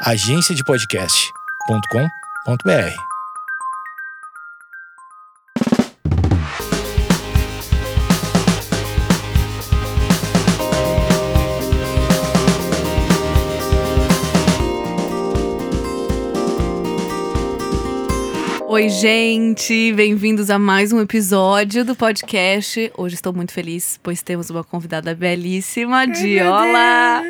agenciadepodcast.com.br. Oi, gente! Bem-vindos a mais um episódio do podcast. Hoje estou muito feliz, pois temos uma convidada belíssima, Diola.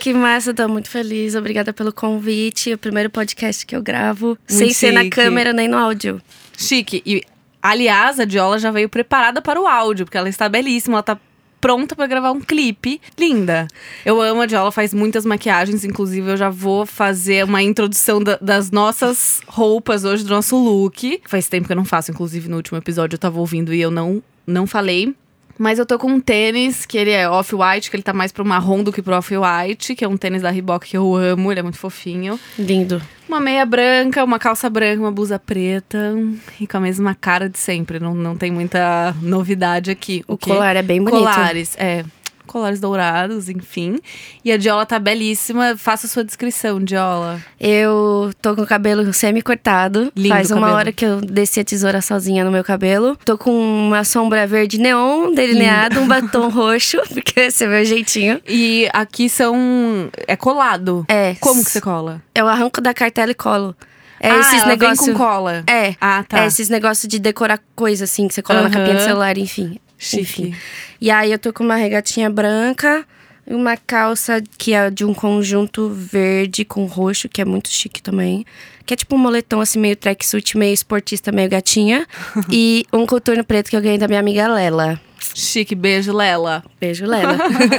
Que massa, tô muito feliz. Obrigada pelo convite. É o primeiro podcast que eu gravo, sem ser na chique. câmera nem no áudio. Chique. E, aliás, a Diola já veio preparada para o áudio, porque ela está belíssima, ela tá pronta para gravar um clipe. Linda. Eu amo a Diola, faz muitas maquiagens, inclusive eu já vou fazer uma introdução da- das nossas roupas hoje, do nosso look. Faz tempo que eu não faço, inclusive no último episódio eu tava ouvindo e eu não, não falei. Mas eu tô com um tênis, que ele é off-white, que ele tá mais pro marrom do que pro off-white, que é um tênis da Reebok que eu amo, ele é muito fofinho. Lindo. Uma meia branca, uma calça branca, uma blusa preta e com a mesma cara de sempre. Não, não tem muita novidade aqui. O quê? colar é bem bonito. Colares, é. Colares dourados, enfim. E a Diola tá belíssima. Faça sua descrição, Diola. Eu tô com o cabelo semi-cortado. Lindo Faz uma cabelo. hora que eu desci a tesoura sozinha no meu cabelo. Tô com uma sombra verde neon delineado, um batom roxo, porque esse é o meu jeitinho. E aqui são. É colado. É. Como que você cola? Eu arranco da cartela e colo. É ah, esses negócios. vem com cola. É. Ah, tá. É esses negócios de decorar coisa, assim, que você cola Aham. na capinha do celular, enfim. Chique. Enfim. E aí eu tô com uma regatinha branca e uma calça que é de um conjunto verde com roxo, que é muito chique também. Que é tipo um moletom assim, meio tracksuit, meio esportista, meio gatinha. e um coturno preto que eu ganhei da minha amiga Lela. Chique, beijo, Lela. Beijo, Lela.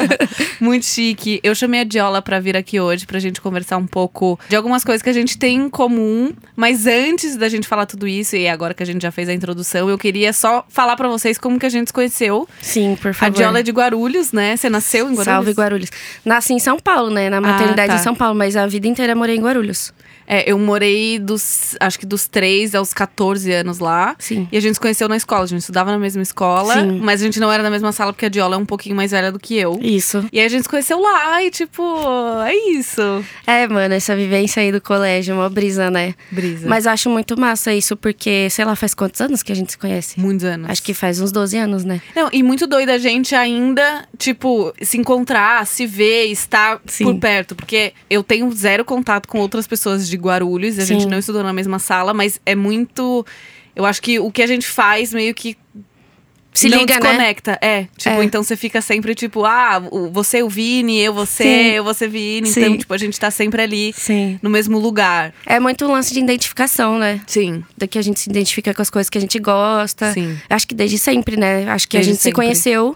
Muito chique. Eu chamei a Diola pra vir aqui hoje pra gente conversar um pouco de algumas coisas que a gente tem em comum. Mas antes da gente falar tudo isso, e agora que a gente já fez a introdução, eu queria só falar pra vocês como que a gente se conheceu. Sim, por A favor. Diola é de Guarulhos, né? Você nasceu em Guarulhos? Salve Guarulhos. Nasci em São Paulo, né? Na maternidade tá. em São Paulo, mas a vida inteira morei em Guarulhos. É, eu morei dos, acho que dos 3 aos 14 anos lá. Sim. E a gente se conheceu na escola. A gente estudava na mesma escola, Sim. mas a gente não era na mesma sala porque a Diola é um pouquinho mais velha do que eu. Isso. E aí a gente se conheceu lá e, tipo, é isso. É, mano, essa vivência aí do colégio, uma brisa, né? Brisa. Mas eu acho muito massa isso, porque, sei lá, faz quantos anos que a gente se conhece? Muitos anos. Acho que faz uns 12 anos, né? Não, e muito doida a gente ainda, tipo, se encontrar, se ver, estar Sim. por perto. Porque eu tenho zero contato com outras pessoas de Guarulhos, a Sim. gente não estudou na mesma sala, mas é muito. Eu acho que o que a gente faz meio que. Se não liga, né? desconecta. É. Tipo, É. então você fica sempre, tipo, ah, você o Vini, eu você, Sim. eu você Vini. Sim. Então, tipo, a gente tá sempre ali Sim. no mesmo lugar. É muito um lance de identificação, né? Sim. Da que a gente se identifica com as coisas que a gente gosta. Sim. Acho que desde sempre, né? Acho que Desde a gente sempre. se conheceu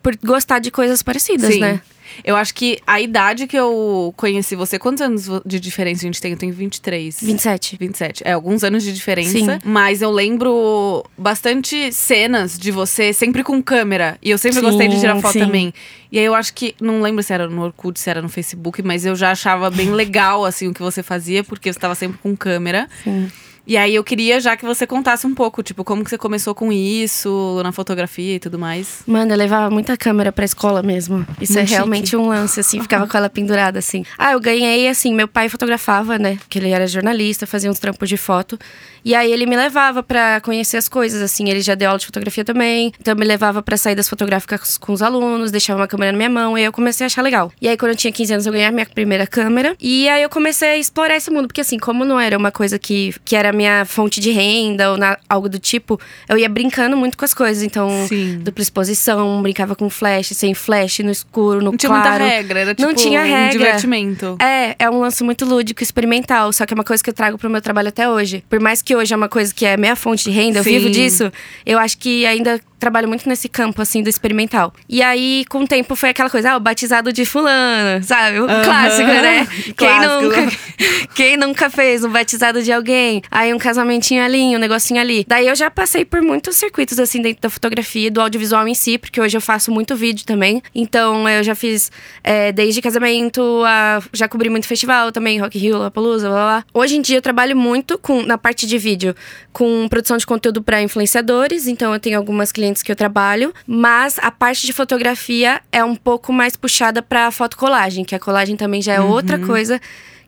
por gostar de coisas parecidas, Sim. né? Eu acho que a idade que eu conheci você, quantos anos de diferença a gente tem? Eu tenho 23. 27. 27. É, alguns anos de diferença. Sim. Mas eu lembro bastante cenas de você sempre com câmera. E eu sempre Sim, gostei de tirar foto sim. também. E aí eu acho que. Não lembro se era no Orkut, se era no Facebook, mas eu já achava bem legal, assim, o que você fazia, porque você estava sempre com câmera. Sim. E aí eu queria já que você contasse um pouco, tipo, como que você começou com isso, na fotografia e tudo mais. Mano, eu levava muita câmera pra escola mesmo. Isso Muito é realmente um lance, assim, ficava com ela pendurada, assim. Ah, eu ganhei, assim, meu pai fotografava, né? Que ele era jornalista, fazia uns trampos de foto. E aí ele me levava pra conhecer as coisas, assim. Ele já deu aula de fotografia também. Então me levava pra saídas fotográficas com os alunos, deixava uma câmera na minha mão. E aí eu comecei a achar legal. E aí, quando eu tinha 15 anos, eu ganhei a minha primeira câmera. E aí eu comecei a explorar esse mundo. Porque, assim, como não era uma coisa que, que era a minha fonte de renda ou na- algo do tipo, eu ia brincando muito com as coisas. Então, Sim. dupla exposição, brincava com flash, sem flash, no escuro, no Não tinha claro. muita regra, era tipo Não tinha um regra. divertimento. É, é um lance muito lúdico, experimental, só que é uma coisa que eu trago pro meu trabalho até hoje. Por mais que hoje é uma coisa que é minha fonte de renda, eu Sim. vivo disso, eu acho que ainda trabalho muito nesse campo, assim, do experimental. E aí, com o tempo, foi aquela coisa, ah, o batizado de fulano, sabe? O Aham. clássico, né? Quem nunca, quem nunca fez um batizado de alguém? Aí um casamentinho ali, um negocinho ali. Daí eu já passei por muitos circuitos, assim, dentro da fotografia, do audiovisual em si, porque hoje eu faço muito vídeo também. Então eu já fiz é, desde casamento, a, já cobri muito festival também, Rock in Rio, Lollapalooza, blá, blá, blá. Hoje em dia eu trabalho muito com, na parte de vídeo, com produção de conteúdo para influenciadores, então eu tenho algumas clientes que eu trabalho, mas a parte de fotografia é um pouco mais puxada para fotocolagem, que a colagem também já é outra coisa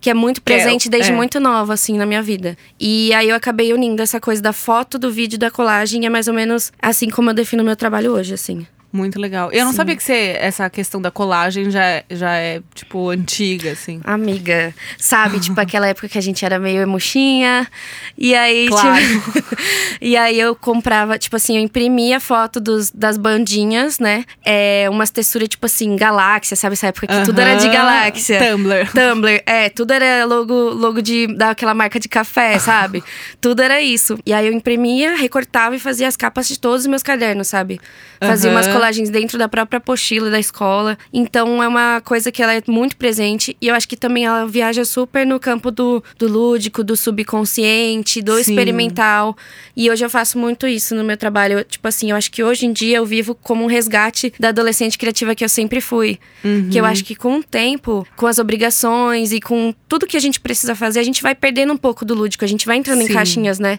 que é muito é- presente desde é. muito nova, assim, na minha vida. E aí eu acabei unindo essa coisa da foto, do vídeo, da colagem. É mais ou menos assim como eu defino meu trabalho hoje, assim. Muito legal. Eu não Sim. sabia que você, essa questão da colagem já, é- já é, tipo, antiga, assim. Amiga, sabe? tipo, aquela época que a gente era meio emuxinha. E aí, Claro. tipo, e aí eu comprava, tipo assim, eu imprimia foto dos, das bandinhas, né? É, umas texturas, tipo assim, galáxia, sabe? Essa época que tudo era de galáxia. Tumblr. Tumblr, é, tudo era logo, logo de daquela marca de café, sabe? tudo era isso. E aí eu imprimia, recortava e fazia as capas de todos os meus cadernos, sabe? Fazia Aham. umas colagens dentro da própria apostila da escola. Então é uma coisa que ela é muito presente. E eu acho que também ela viaja super no campo do, do lúdico, do subconsciente, do Sim. experimental. E hoje eu faço muito isso no meu trabalho. Eu, tipo assim, eu acho que hoje em dia eu vivo como um resgate da adolescente criativa que eu sempre fui. Que eu acho que com o tempo, com as obrigações e com tudo que a gente precisa fazer, a gente vai perdendo um pouco do lúdico. A gente vai entrando Sim. em caixinhas, né?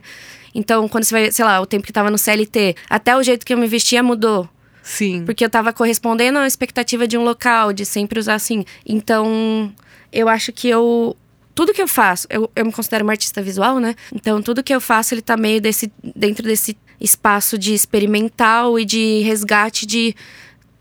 Então, quando você vai, sei lá, o tempo que tava no CLT, até o jeito que eu me vestia mudou. Sim. Porque eu tava correspondendo à expectativa de um local, de sempre usar assim. Então, eu acho que eu. Tudo que eu faço, eu, eu me considero uma artista visual, né? Então, tudo que eu faço, ele tá meio desse, dentro desse espaço de experimental e de resgate de.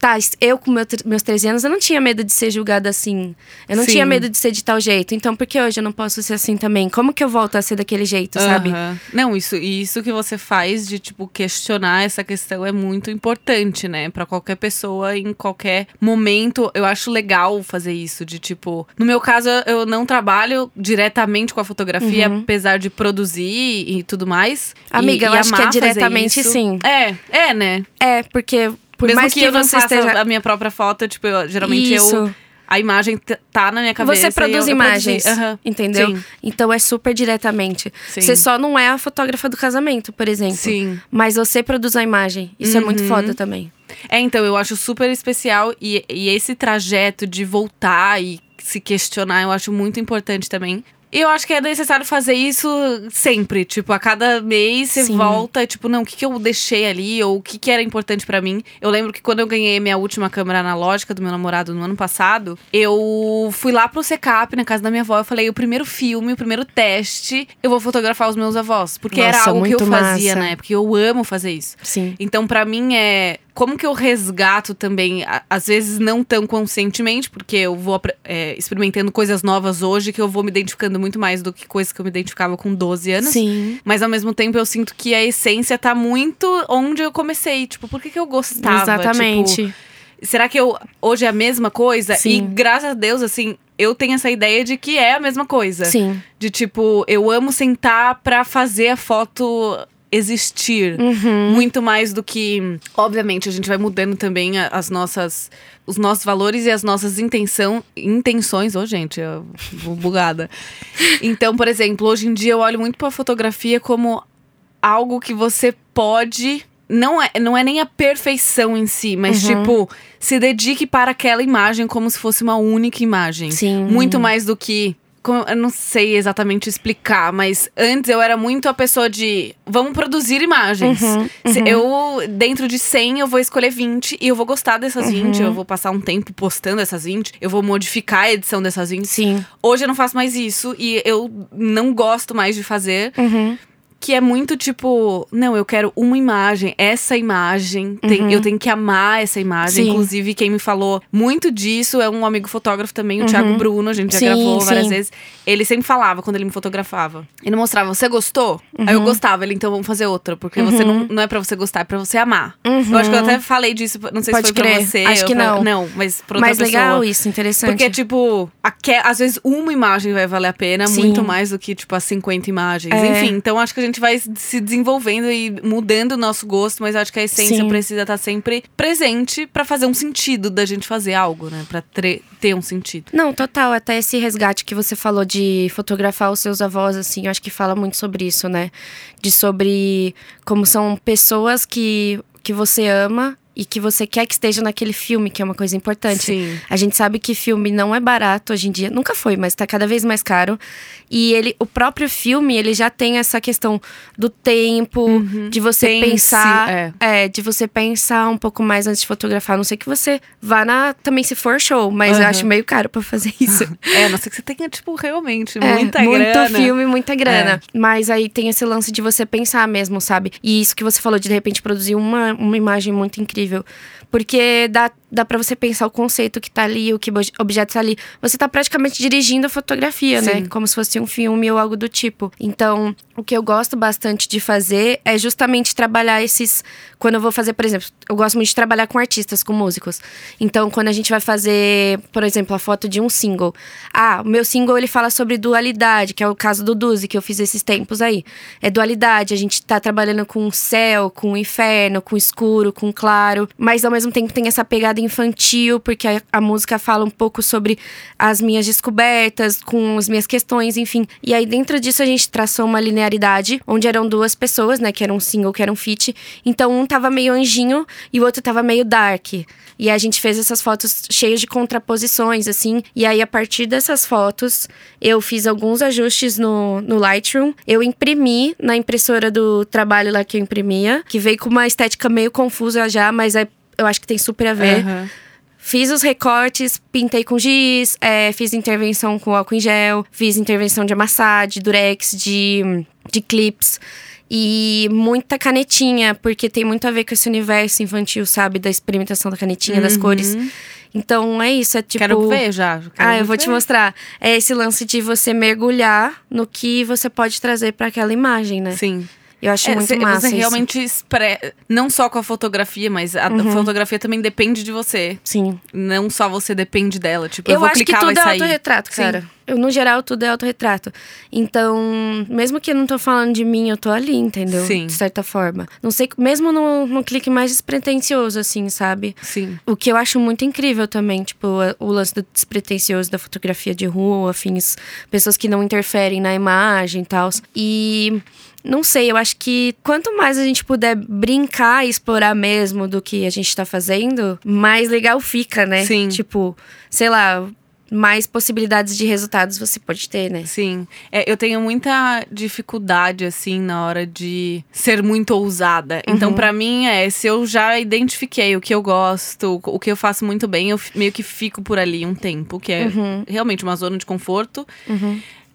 Tá, eu com meu, meus 13 anos, eu não tinha medo de ser julgada assim. Eu não Sim. tinha medo de ser de tal jeito. Então, por que hoje eu não posso ser assim também? Como que eu volto a ser daquele jeito, sabe? Aham. Não, isso, e isso que você faz de, tipo, questionar essa questão é muito importante, né? Pra qualquer pessoa, em qualquer momento. Eu acho legal fazer isso, de tipo. No meu caso, eu não trabalho diretamente com a fotografia, apesar de produzir e tudo mais. Uhum. Amiga, e, eu e acho que é diretamente sim. É, é, né? É, porque por Mesmo mais que, que, eu não faça esteja. a minha própria foto, tipo, eu- geralmente Isso. eu. A imagem tá na minha cabeça. Você produz eu, eu imagens, Aham. entendeu? Sim. Então é super diretamente. Sim. Você só não é a fotógrafa do casamento, por exemplo. Sim. Mas você produz a imagem. Isso é muito Uhum. foda também. É, então, eu acho super especial e, e esse trajeto de voltar e se questionar, eu acho muito importante também. E eu acho que é necessário fazer isso sempre. Tipo, a cada mês você Sim. volta, tipo, não, o que, que eu deixei ali ou o que, que era importante pra mim. Eu lembro que quando eu ganhei minha última câmera analógica do meu namorado no ano passado, eu fui lá pro Secap, na casa da minha avó, eu falei, o primeiro filme, o primeiro teste, eu vou fotografar os meus avós. Porque era Nossa, algo que eu fazia massa. na época, e eu amo fazer isso. Sim. Então, pra mim, é. Como que eu resgato também, às vezes não tão conscientemente, porque eu vou é, experimentando coisas novas hoje que eu vou me identificando muito mais do que coisas que eu me identificava com 12 anos. Sim. Mas ao mesmo tempo eu sinto que a essência tá muito onde eu comecei. Tipo, por que, que eu gostava? Exatamente. Tipo, será que eu hoje é a mesma coisa? Sim. E graças a Deus, assim, eu tenho essa ideia de que é a mesma coisa. Sim. De tipo, eu amo sentar pra fazer a foto existir. Uhum. Muito mais do que. Obviamente, a gente vai mudando também a- as nossas. Os nossos valores e as nossas intenção, intenções. Ô, gente, eu vou bugada. Então, por exemplo, hoje em dia eu olho muito pra fotografia como algo que você pode. Não é, não é nem a perfeição em si, mas Uhum. tipo, se dedique para aquela imagem como se fosse uma única imagem. Sim. Muito mais do que. Eu não sei exatamente explicar, mas antes eu era muito a pessoa de vamos produzir imagens. Uhum, uhum. Eu, dentro de 100, eu vou escolher 20 e eu vou gostar dessas Uhum. 20. Eu vou passar um tempo postando essas 20. Eu vou modificar a edição dessas 20. Sim. Hoje eu não faço mais isso e eu não gosto mais de fazer. Uhum. Que é muito tipo, não, eu quero uma imagem, essa imagem, tem- eu tenho que amar essa imagem. Uhum. Sim. Inclusive, quem me falou muito disso é um amigo fotógrafo também, o Thiago Bruno, a gente já Sim, gravou várias sim. vezes. Ele sempre falava quando ele me fotografava. Ele mostrava, você gostou? Aí eu Uhum. gostava, ele, então vamos fazer outra. Porque você não, não é pra você gostar, é pra você amar. Eu acho que eu até falei disso, não sei Uhum. Pode se foi crer. pra você. Acho que pra- não. Não, mas pra outra Mas pessoa. legal isso, interessante. Porque, tipo, aque- às vezes uma imagem vai valer a pena muito mais do que, tipo, as 50 imagens. É. Enfim, então acho que a gente vai se desenvolvendo e mudando o nosso gosto, mas acho que a essência Sim. precisa estar sempre presente pra fazer um sentido da gente fazer algo, né? Pra ter um sentido. Não, total. Até esse resgate que você falou de fotografar os seus avós, assim, eu acho que fala muito sobre isso, né? De sobre como são pessoas que, que você ama e que você quer que esteja naquele filme, que é uma coisa importante. Sim. A gente sabe que filme não é barato hoje em dia, nunca foi, mas tá cada vez mais caro. E ele, o próprio filme, ele já tem essa questão do tempo, de você Pense, pensar, é. é, de você pensar um pouco mais antes de fotografar. A não sei que você vá na também se for show, mas eu Aham. acho meio caro pra fazer isso. É, não sei que você tenha, tipo, realmente É, muita muito grana. É. filme, muita grana. Mas aí tem esse lance de você pensar mesmo, sabe? E isso que você falou de de repente produzir uma, uma imagem muito incrível possível porque dá, dá para você pensar o conceito que tá ali, o que obje- objeto tá ali. Você tá praticamente dirigindo a fotografia, né? Sim. Como se fosse um filme ou algo do tipo. Então, o que eu gosto bastante de fazer é justamente trabalhar esses. Quando eu vou fazer, por exemplo, eu gosto muito de trabalhar com artistas, com músicos. Então, quando a gente vai fazer, por exemplo, a foto de um single. Ah, o meu single ele fala sobre dualidade, que é o caso do Duzi, que eu fiz esses tempos aí. É dualidade, a gente tá trabalhando com o céu, com o inferno, com o escuro, com o claro. Mas ao mesmo tempo tem essa pegada infantil, porque a, a música fala um pouco sobre as minhas descobertas, com as minhas questões, enfim. E aí dentro disso a gente traçou uma linearidade, onde eram duas pessoas, né, que era um single, que era um feat. Então um tava meio anjinho e o outro tava meio dark. E a gente fez essas fotos cheias de contraposições, assim. E aí, a partir dessas fotos, eu fiz alguns ajustes no, no Lightroom. Eu imprimi na impressora do trabalho lá que eu imprimia, que veio com uma estética meio confusa já, mas é- eu acho que tem super a ver. Aham. Fiz os recortes, pintei com giz, é, fiz intervenção com álcool em gel, fiz intervenção de amassar, de durex, de, de clips. E muita canetinha, porque tem muito a ver com esse universo infantil, sabe? Da experimentação da canetinha, das cores. Então é isso, é tipo. Quero ver já. quero Ah, eu vou te ver. mostrar. É esse lance de você mergulhar no que você pode trazer pra aquela imagem, né? Sim. Eu acho É, muito cê- massa. você isso. realmente expre... não só com a fotografia, mas a fotografia também depende de você. Sim. Não só você depende dela. Tipo, eu, Eu vou acho que clicar, tudo é vai sair. autorretrato, Sim. cara. Eu, no geral, tudo é autorretrato. Então, mesmo que eu não tô falando de mim, eu tô ali, entendeu? Sim. De certa forma. Não sei, mesmo no, no clique mais despretensioso, assim, sabe? Sim. O que eu acho muito incrível também, tipo, o lance do despretensioso da fotografia de rua, afins, pessoas que não interferem na imagem e tal. E não sei, eu acho que quanto mais a gente puder brincar e explorar mesmo do que a gente tá fazendo, mais legal fica, né? Sim. Tipo, sei lá, mais possibilidades de resultados você pode ter, né? Sim. É, eu tenho muita dificuldade, assim, na hora de ser muito ousada. Uhum. Então, pra mim, é, se eu já identifiquei o que eu gosto, o que eu faço muito bem, eu meio que fico por ali um tempo, que é Uhum. realmente uma zona de conforto.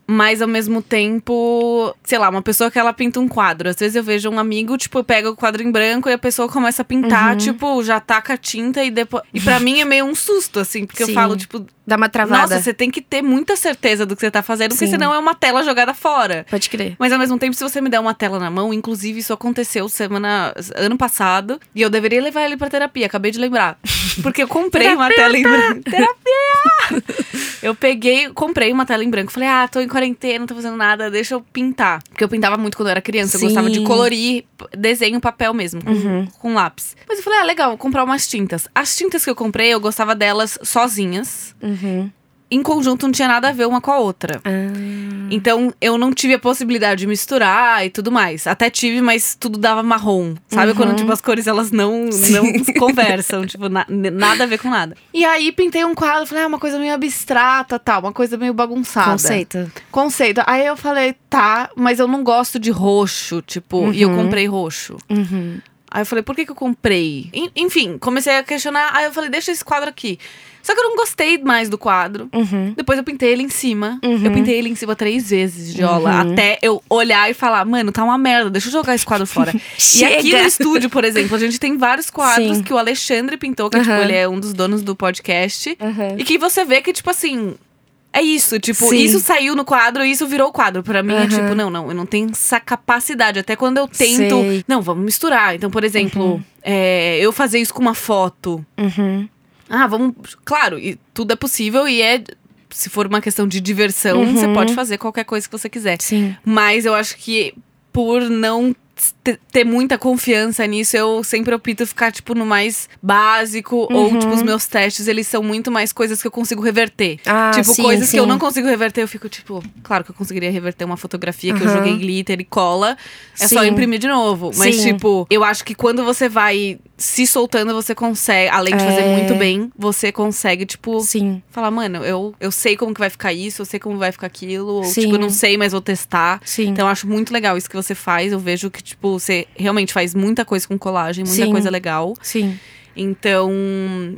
Mas ao mesmo tempo, sei lá, uma pessoa que ela pinta um quadro. Às vezes eu vejo um amigo, tipo, pega o quadro em branco e a pessoa começa a pintar, Uhum. tipo, já taca a tinta e depois. E pra mim é meio um susto, assim, porque eu Sim. falo, tipo, Dá uma travada. nossa, você tem que ter muita certeza do que você tá fazendo, porque Sim. senão é uma tela jogada fora. Pode crer. Mas ao mesmo tempo, se você me der uma tela na mão, inclusive isso aconteceu semana ano passado, e eu deveria levar ele pra terapia, acabei de lembrar. Porque eu comprei uma tela em branco. Terapia! Eu peguei, comprei uma tela em branco. Falei, ah, tô em quarentena, não tô fazendo nada, deixa eu pintar. Porque eu pintava muito quando eu era criança, eu gostava de Sim. colorir desenho, papel mesmo, com, Uhum. com lápis. Mas eu falei, ah, legal, vou comprar umas tintas. As tintas que eu comprei, eu gostava delas sozinhas. Uhum. Em conjunto não tinha nada a ver uma com a outra. Ah, Então eu não tive a possibilidade de misturar e tudo mais. Até tive, mas tudo dava marrom. Sabe quando tipo, as cores elas não, não conversam, tipo, na- nada a ver com nada. E aí pintei um quadro, falei, ah, uma coisa meio abstrata, tal, uma coisa meio bagunçada. conceito. Conceito. Aí eu falei, tá, mas eu não gosto de roxo, tipo, e eu comprei roxo. Uhum. Aí eu falei, por que, que eu comprei? En- Enfim, comecei a questionar. Aí eu falei, deixa esse quadro aqui. Só que eu não gostei mais do quadro. Uhum. Depois eu pintei ele em cima. Uhum. Eu pintei ele em cima três vezes, Jola. Uhum. Até eu olhar e falar, mano, tá uma merda, deixa eu jogar esse quadro fora. e aqui no estúdio, por exemplo, a gente tem vários quadros Sim. que o Alexandre pintou, que tipo, Uhum. ele é um dos donos do podcast. Uhum. E que você vê que, tipo assim. É isso, tipo, Sim. isso saiu no quadro e isso virou o quadro. Pra mim é Uhum. tipo, não, não, eu não tenho essa capacidade. Até quando eu tento. Sei. Não, vamos misturar. Então, por exemplo, é, eu fazer isso com uma foto. Uhum. Ah, vamos. Claro, e tudo é possível e é. Se for uma questão de diversão, Uhum. você pode fazer qualquer coisa que você quiser. Sim. Mas eu acho que por não te- ter muita confiança nisso, eu sempre opto ficar, tipo, no mais básico. Ou, Uhum. tipo, os meus testes, eles são muito mais coisas que eu consigo reverter. Ah, tipo, sim, coisas que eu sim. não consigo reverter, eu fico, tipo, claro que eu conseguiria reverter uma fotografia que eu Uhum. joguei glitter e cola. É só Sim. imprimir de novo. Mas, Sim. tipo, eu acho que quando você vai se soltando, você consegue, além de fazer É. muito bem, você consegue, tipo, Sim. falar, mano, eu, eu sei como que vai ficar isso, eu sei como vai ficar aquilo, ou Sim. tipo, eu não sei, mas vou testar. Sim. Então eu acho muito legal isso que você faz. Eu vejo que, tipo, você realmente faz muita coisa com colagem, muita Sim. coisa legal. Sim. Então.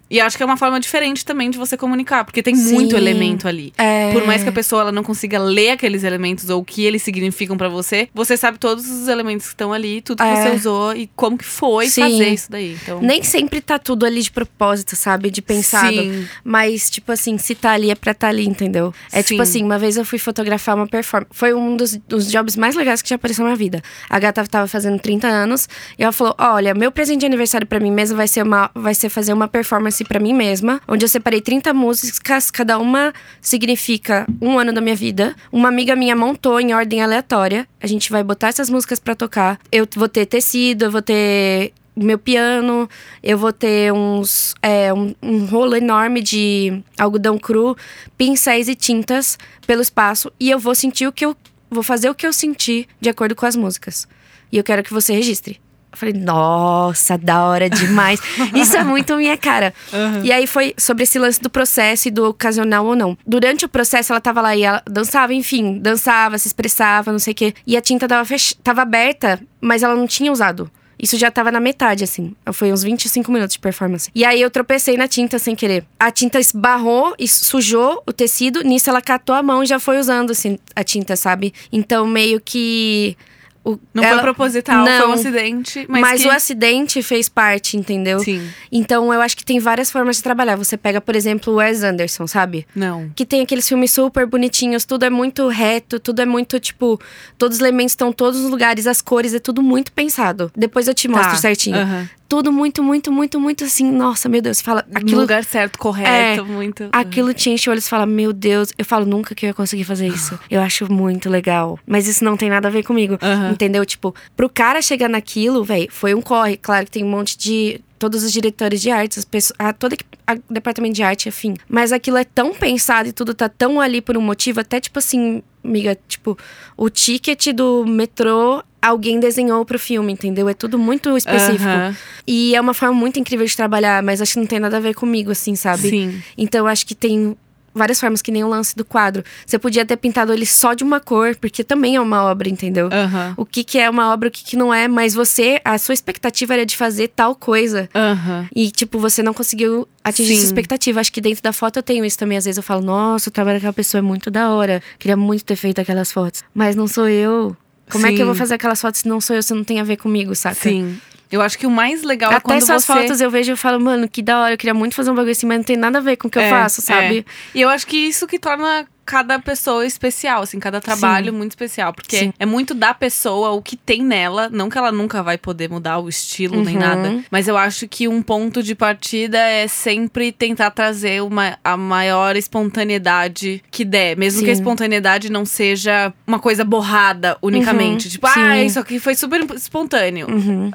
E acho que é uma forma diferente também de você comunicar, porque tem muito Sim. elemento ali. É... Por mais que a pessoa ela não consiga ler aqueles elementos ou o que eles significam pra você, você sabe todos os elementos que estão ali, tudo que É. você usou e como que foi Sim. fazer isso daí. Então, Nem sempre tá tudo ali de propósito, sabe? De pensado. Sim. Mas, tipo assim, se tá ali é pra tá ali, entendeu? É Sim. tipo assim, uma vez eu fui fotografar uma performance. Foi um dos, dos jobs mais legais que já apareceu na minha vida. A gata tava fazendo 30 anos e ela falou: Olha, meu presente de aniversário pra mim mesma vai ser, uma, vai ser fazer uma performance pra mim mesma, onde eu separei 30 músicas, cada uma significa um ano da minha vida. Uma amiga minha montou em ordem aleatória. A gente vai botar essas músicas pra tocar. Eu vou ter tecido, eu vou ter meu piano, eu vou ter uns é, um, um rolo enorme de algodão cru, pincéis e tintas pelo espaço e eu vou sentir o que eu vou fazer o que eu senti de acordo com as músicas. E eu quero que você registre. Eu falei, nossa, da hora demais. Isso é muito minha cara. E aí foi sobre esse lance do processo e do ocasional ou não. Durante o processo, ela tava lá e ela dançava, enfim, dançava, se expressava, não sei o quê. E a tinta tava, fech... tava aberta, mas ela não tinha usado. Isso já tava na metade, assim. Foi uns 25 minutos de performance. E aí eu tropecei na tinta sem querer. A tinta esbarrou e sujou o tecido. Nisso ela catou a mão e já foi usando, assim, a tinta, sabe? Então meio que. O, Não ela- foi proposital, foi um Não. acidente. Mas, Mas, que... o acidente fez parte, entendeu? Sim. Então eu acho que tem várias formas de trabalhar. Você pega, por exemplo, o Wes Anderson, sabe? Não. Que tem aqueles filmes super bonitinhos, tudo é muito reto, tudo é muito, tipo, todos os elementos estão em todos os lugares, as cores, é tudo muito pensado. Depois eu te mostro Tá. certinho. Aham. Tudo muito, muito, muito, muito assim, nossa, meu Deus, você fala, No aquilo, lugar certo, correto, muito. aquilo te enche o olho e fala, meu Deus, eu falo nunca que eu ia conseguir fazer isso. Eu acho muito legal. Mas isso não tem nada a ver comigo. Aham. Entendeu? Tipo, pro cara chegar naquilo, velho, foi um corre. Claro que tem um monte de. Todos os diretores de artes, as pessoas, a, todo a, departamento de arte, enfim. Mas aquilo é tão pensado e tudo tá tão ali por um motivo, até tipo assim, amiga, tipo, o ticket do metrô, alguém desenhou pro filme, entendeu? É tudo muito específico. Aham. E é uma forma muito incrível de trabalhar, mas acho que não tem nada a ver comigo, assim, sabe? Sim. Então acho que tem várias formas, que nem o lance do quadro. Você podia ter pintado ele só de uma cor, porque também é uma obra, entendeu? Aham. O que, que é uma obra, o que, que não é, mas você, a sua expectativa era de fazer tal coisa. Aham. E, tipo, você não conseguiu atingir Sim. sua expectativa. Acho que dentro da foto eu tenho isso também. Às vezes eu falo, nossa, o trabalho daquela pessoa é muito da hora. Queria muito ter feito aquelas fotos. Mas não sou eu. Como é que eu vou Sim. fazer aquelas fotos se não sou eu, se não tem a ver comigo, saca? Sim. Eu acho que o mais legal é Até quando essas você... fotos eu vejo e falo, mano, que da hora, eu queria muito fazer um bagulho assim, mas não tem nada a ver com o que eu É, faço, sabe? é. E eu acho que isso que torna cada pessoa especial, assim, cada trabalho muito especial. Porque Sim. é muito da pessoa, o que tem nela. Não que ela nunca vai poder mudar o estilo nem Uhum. nada. Mas eu acho que um ponto de partida é sempre tentar trazer uma, a maior espontaneidade que der. Mesmo que a Sim. espontaneidade não seja uma coisa borrada unicamente. Uhum, Tipo, ah, sim. isso aqui foi super espontâneo Uhum.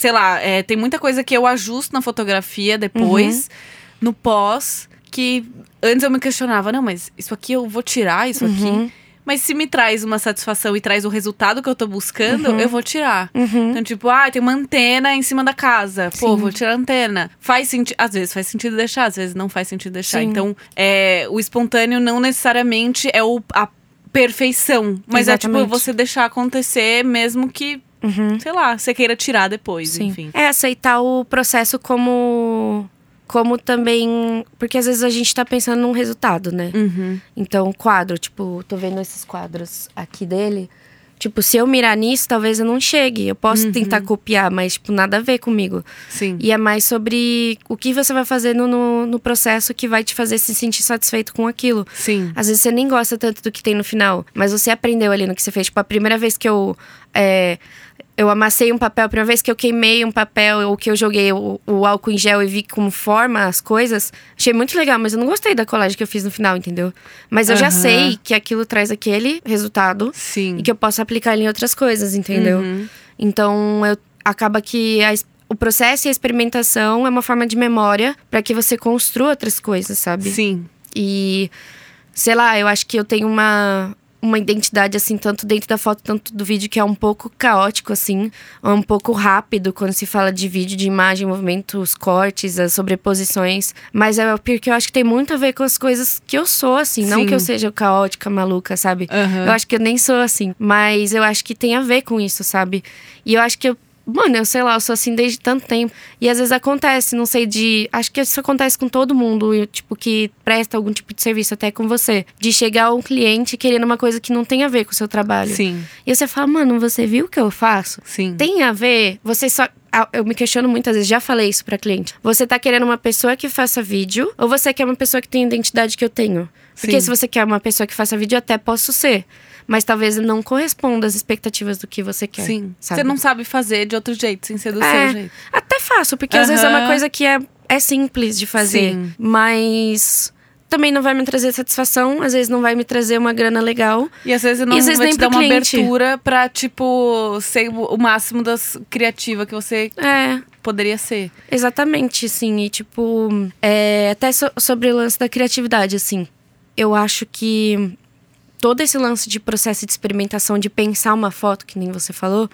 Sei lá, é, tem muita coisa que eu ajusto na fotografia depois, Uhum. no pós, que antes eu me questionava, não, mas isso aqui eu vou tirar, isso Uhum. aqui. Mas se me traz uma satisfação e traz o resultado que eu tô buscando, eu vou tirar. Uhum. Então, tipo, ah, tem uma antena em cima da casa. Pô, Sim. vou tirar a antena. Faz sentido. Às vezes faz sentido deixar, às vezes não faz sentido deixar. Sim. Então, é, o espontâneo não necessariamente é o, a perfeição. Mas é tipo Exatamente. você deixar acontecer mesmo que, Uhum. sei lá, você queira tirar depois, Sim. enfim. É aceitar o processo como. Como também. Porque às vezes a gente tá pensando num resultado, né? Uhum. Então, o quadro, tipo, tô vendo esses quadros aqui dele. Tipo, se eu mirar nisso, talvez eu não chegue. Eu posso Uhum. tentar copiar, mas, tipo, nada a ver comigo. Sim. E é mais sobre o que você vai fazendo no, no processo que vai te fazer se sentir satisfeito com aquilo. Sim. Às vezes você nem gosta tanto do que tem no final, mas você aprendeu ali no que você fez. Tipo, a primeira vez que eu. é, eu amassei um papel, a primeira vez que eu queimei um papel ou que eu joguei o, o álcool em gel e vi como forma as coisas, achei muito legal, mas eu não gostei da colagem que eu fiz no final, entendeu? Mas eu já Aham. sei que aquilo traz aquele resultado Sim. e que eu posso aplicar ele em outras coisas, entendeu? Uhum. Então, eu, acaba que a o processo e a experimentação é uma forma de memória para que você construa outras coisas, sabe? Sim. E sei lá, eu acho que eu tenho uma uma identidade, assim, tanto dentro da foto, tanto do vídeo, que é um pouco caótico, assim, ou um pouco rápido quando se fala de vídeo, de imagem, movimentos, cortes, as sobreposições. Mas é porque eu acho que tem muito a ver com as coisas que eu sou, assim. Não Sim. que eu seja caótica, maluca, sabe? Aham. Eu acho que eu nem sou assim. Mas eu acho que tem a ver com isso, sabe? E eu acho que eu. Mano, eu sei lá, eu sou assim desde tanto tempo. E às vezes acontece, não sei, de. Acho que isso acontece com todo mundo, tipo, que presta algum tipo de serviço, até com você. De chegar um cliente querendo uma coisa que não tem a ver com o seu trabalho. Sim, E você fala, mano, você viu o que eu faço? sim. Tem a ver? Você só. Eu me questiono muitas vezes, já falei isso pra cliente. Você tá querendo uma pessoa que faça vídeo ou você quer uma pessoa que tem a identidade que eu tenho? Porque Sim. se você quer uma pessoa que faça vídeo, eu até posso ser. Mas talvez não corresponda às expectativas do que você quer. Sim. sabe? Você não sabe fazer de outro jeito, sem ser do É. seu jeito. Até faço, porque às vezes é uma coisa que é, é simples de fazer. Sim. Mas também não vai me trazer satisfação, às vezes não vai me trazer uma grana legal. E às vezes não E às vezes vai nem te dar uma cliente. abertura pra, tipo, ser o o máximo das criativa que você É, poderia ser. Exatamente, sim. E, tipo, é, até so- sobre o lance da criatividade, assim. Eu acho que todo esse lance de processo de experimentação, de pensar uma foto, que nem você falou,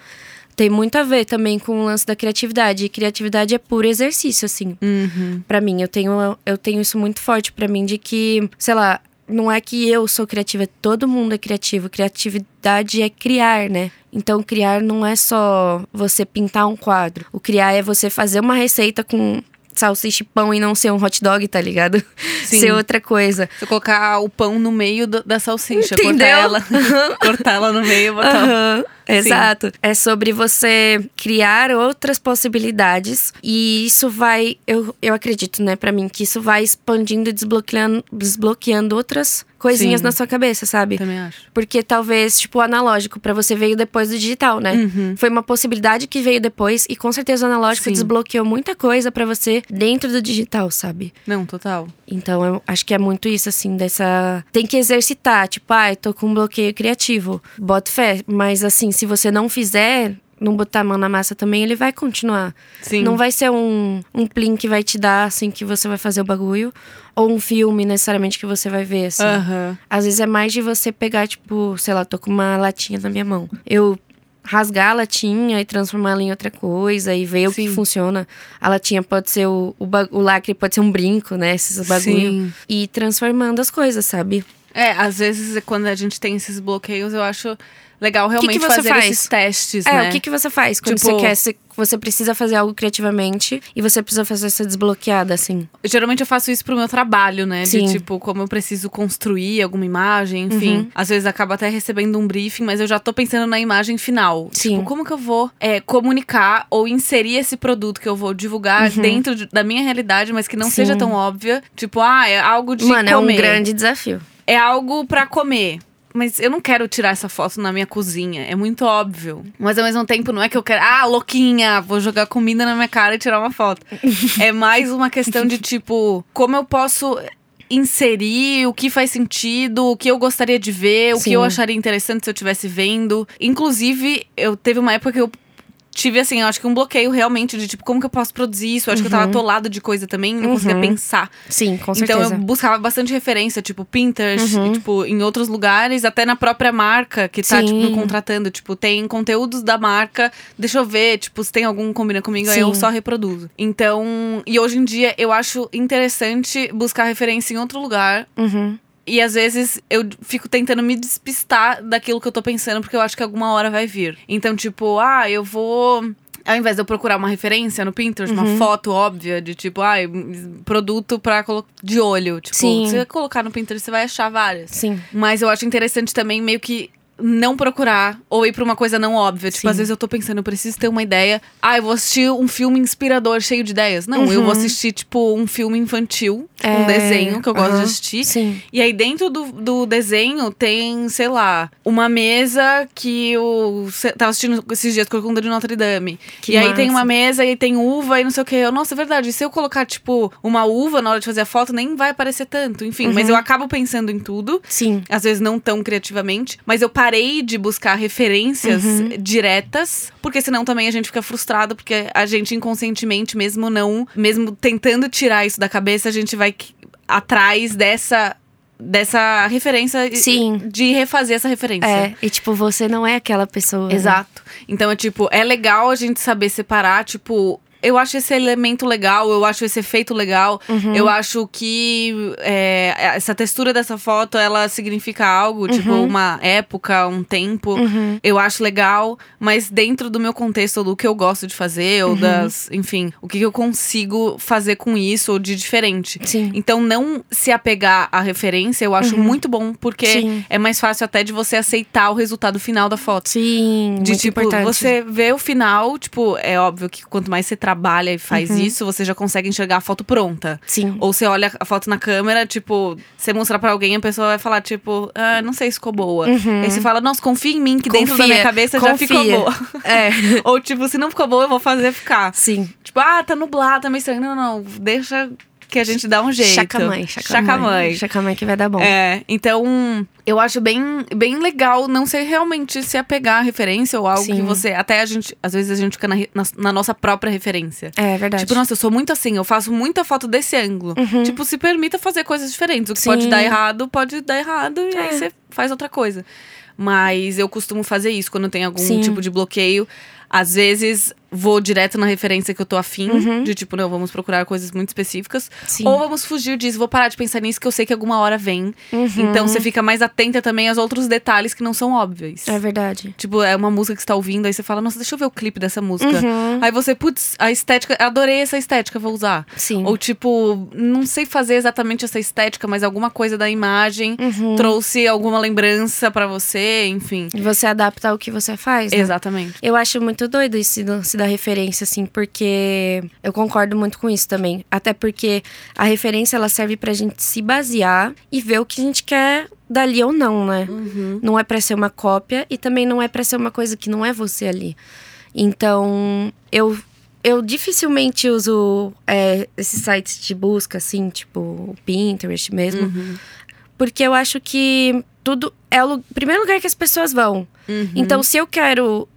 tem muito a ver também com o lance da criatividade. E criatividade é puro exercício, assim. Uhum. Pra mim, eu tenho, eu tenho isso muito forte pra mim, de que, sei lá, não é que eu sou criativa, todo mundo é criativo. Criatividade é criar, né? Então, criar não é só você pintar um quadro. O criar é você fazer uma receita com salsicha e pão e não ser um hot dog, tá ligado? Sim. Ser outra coisa. Você colocar o pão no meio do- da salsicha, cortar Entendeu? ela, cortar ela no meio e botar. Aham, Exato. É sobre você criar outras possibilidades. E isso vai, eu, eu acredito, né, pra mim, que isso vai expandindo e desbloqueando, desbloqueando outras coisinhas Sim. na sua cabeça, sabe? Também acho. Porque talvez, tipo, o analógico pra você veio depois do digital, né? Uhum. Foi uma possibilidade que veio depois e com certeza o analógico Sim. desbloqueou muita coisa pra você dentro do digital, sabe? Não, total. Então, eu acho que é muito isso, assim, dessa. Tem que exercitar. Tipo, ai, tô com um bloqueio criativo. Bota fé. Mas, assim, se você não fizer, não botar a mão na massa também, ele vai continuar. Sim. Não vai ser um, um plim que vai te dar, assim, que você vai fazer o bagulho. Ou um filme, necessariamente, que você vai ver, assim. Aham. Às vezes é mais de você pegar, tipo, sei lá, tô com uma latinha na minha mão. Eu rasgar a latinha e transformar ela em outra coisa e ver o que Sim. funciona. A latinha pode ser o, o, o lacre, pode ser um brinco, né? Esses bagulho. Sim. E transformando as coisas, sabe? É, às vezes quando a gente tem esses bloqueios, eu acho legal realmente você fazer faz? esses testes, É, né? o que, que você faz quando Tipo- você quer. se- Você precisa fazer algo criativamente e você precisa fazer essa desbloqueada, assim. Geralmente eu faço isso pro meu trabalho, né? Sim. De tipo, como eu preciso construir alguma imagem, enfim. Uhum. Às vezes acaba até recebendo um briefing, mas eu já tô pensando na imagem final. Sim. Tipo, como que eu vou é, comunicar ou inserir esse produto que eu vou divulgar dentro de- da minha realidade, mas que não Uhum. Sim. seja tão óbvia. Tipo, ah, é algo de Mano, é comer. um grande desafio. É algo pra comer. Mas eu não quero tirar essa foto na minha cozinha. É muito óbvio. Mas ao mesmo tempo, não é que eu quero. Ah, louquinha, vou jogar comida na minha cara e tirar uma foto. é mais uma questão de tipo, como eu posso inserir o que faz sentido, o que eu gostaria de ver, o Sim. que eu acharia interessante se eu estivesse vendo. Inclusive, eu teve uma época que eu tive assim, eu acho que um bloqueio realmente de tipo, como que eu posso produzir isso? Eu acho que eu tava atolado de coisa também, não conseguia Uhum. pensar. Sim, com Então certeza. eu buscava bastante referência, tipo Pinterest, Uhum. e, tipo, em outros lugares, até na própria marca que tá, Sim. tipo, me contratando. Tipo, tem conteúdos da marca, deixa eu ver, tipo, se tem algum combina comigo, aí eu só reproduzo. Então, e hoje em dia eu acho interessante buscar referência em outro lugar. Uhum. E às vezes eu fico tentando me despistar daquilo que eu tô pensando, porque eu acho que alguma hora vai vir. Então, tipo, ah, eu vou. Ao invés de eu procurar uma referência no Pinterest, Uhum. uma foto óbvia de tipo, ah, produto pra de olho. Tipo, Sim. se você colocar no Pinterest, você vai achar várias. Sim. Mas eu acho interessante também meio que não procurar ou ir pra uma coisa não óbvia. Tipo, Sim. às vezes eu tô pensando, eu preciso ter uma ideia. Ah, eu vou assistir um filme inspirador, cheio de ideias. Não, eu vou Uhum. assistir, tipo, um filme infantil, É, um desenho que eu gosto de aham. assistir. Sim. E aí, dentro do, do desenho, tem, sei lá, uma mesa que eu tava assistindo esses dias Corcunda de Notre Dame. Que e aí tem massa. uma mesa e tem uva e não sei o que. Eu, Nossa, é verdade. Se eu colocar, tipo, uma uva na hora de fazer a foto, nem vai aparecer tanto. Enfim, mas Uhum. eu acabo pensando em tudo. Sim. Às vezes não tão criativamente, mas eu parei de buscar referências Uhum. diretas, porque senão também a gente fica frustrado, porque a gente inconscientemente, mesmo não, mesmo tentando tirar isso da cabeça, a gente vai atrás dessa dessa referência. Sim. De refazer essa referência. É, e tipo, você não é aquela pessoa. né? Exato. Então é tipo, é legal a gente saber separar, tipo. Eu acho esse elemento legal, eu acho esse efeito legal. Uhum. Eu acho que é, essa textura dessa foto, ela significa algo, tipo, uma época, um tempo. Uhum. Eu acho legal, mas dentro do meu contexto, do que eu gosto de fazer, Uhum. ou das. Enfim, o que eu consigo fazer com isso, ou de diferente. Sim. Então, não se apegar à referência, eu acho muito bom, porque Uhum. Sim. é mais fácil até de você aceitar o resultado final da foto. Sim, De tipo, importante. você vê o final, tipo, é óbvio que quanto mais você trabalha e faz Uhum. isso, você já consegue enxergar a foto pronta. Sim. Ou você olha a foto na câmera, tipo, você mostrar pra alguém, a pessoa vai falar, tipo, ah, não sei se ficou boa. Aí você fala, nossa, confia em mim, que dentro da Uhum. Confia, minha cabeça já ficou confia. boa. É. Ou tipo, se não ficou boa, eu vou fazer ficar. Sim. Tipo, ah, tá nublado, tá meio estranho. Não, não, deixa que a gente dá um jeito. Chacamãe, chacamãe. Chacamãe. Chacamãe que vai dar bom. É, então eu acho bem, bem legal não ser realmente se apegar à referência ou algo Sim. que você. Até a gente. Às vezes a gente fica na, na, na nossa própria referência. É verdade. Tipo, nossa, eu sou muito assim, eu faço muita foto desse ângulo. Tipo, se permita fazer coisas diferentes. O que Sim. pode dar errado, pode dar errado, e aí É. você faz outra coisa. Mas eu costumo fazer isso quando tem algum Sim. tipo de bloqueio. Às vezes vou direto na referência que eu tô afim, de tipo, não, vamos procurar coisas muito específicas. Uhum. Sim. Ou vamos fugir disso, vou parar de pensar nisso, que eu sei que alguma hora vem. Uhum. Então você fica mais atenta também aos outros detalhes que não são óbvios. É verdade. Tipo, é uma música que você tá ouvindo, aí você fala, nossa, deixa eu ver o clipe dessa música. Uhum. Aí você, putz, a estética, adorei essa estética, vou usar. Sim. Ou tipo, não sei fazer exatamente essa estética, mas alguma coisa da imagem Uhum. trouxe alguma lembrança pra você, enfim. E você adapta ao que você faz, né? Exatamente. Eu acho muito doido esse lance da referência, assim, porque eu concordo muito com isso também. Até porque a referência, ela serve pra gente se basear e ver o que a gente quer dali ou não, né? Não é pra ser uma cópia e também não é pra ser uma coisa que não é você ali. Então, eu... Eu dificilmente uso é, esses sites de busca, assim, tipo o Pinterest mesmo. Uhum. Porque eu acho que tudo é o primeiro lugar que as pessoas vão. Uhum. Então, se eu quero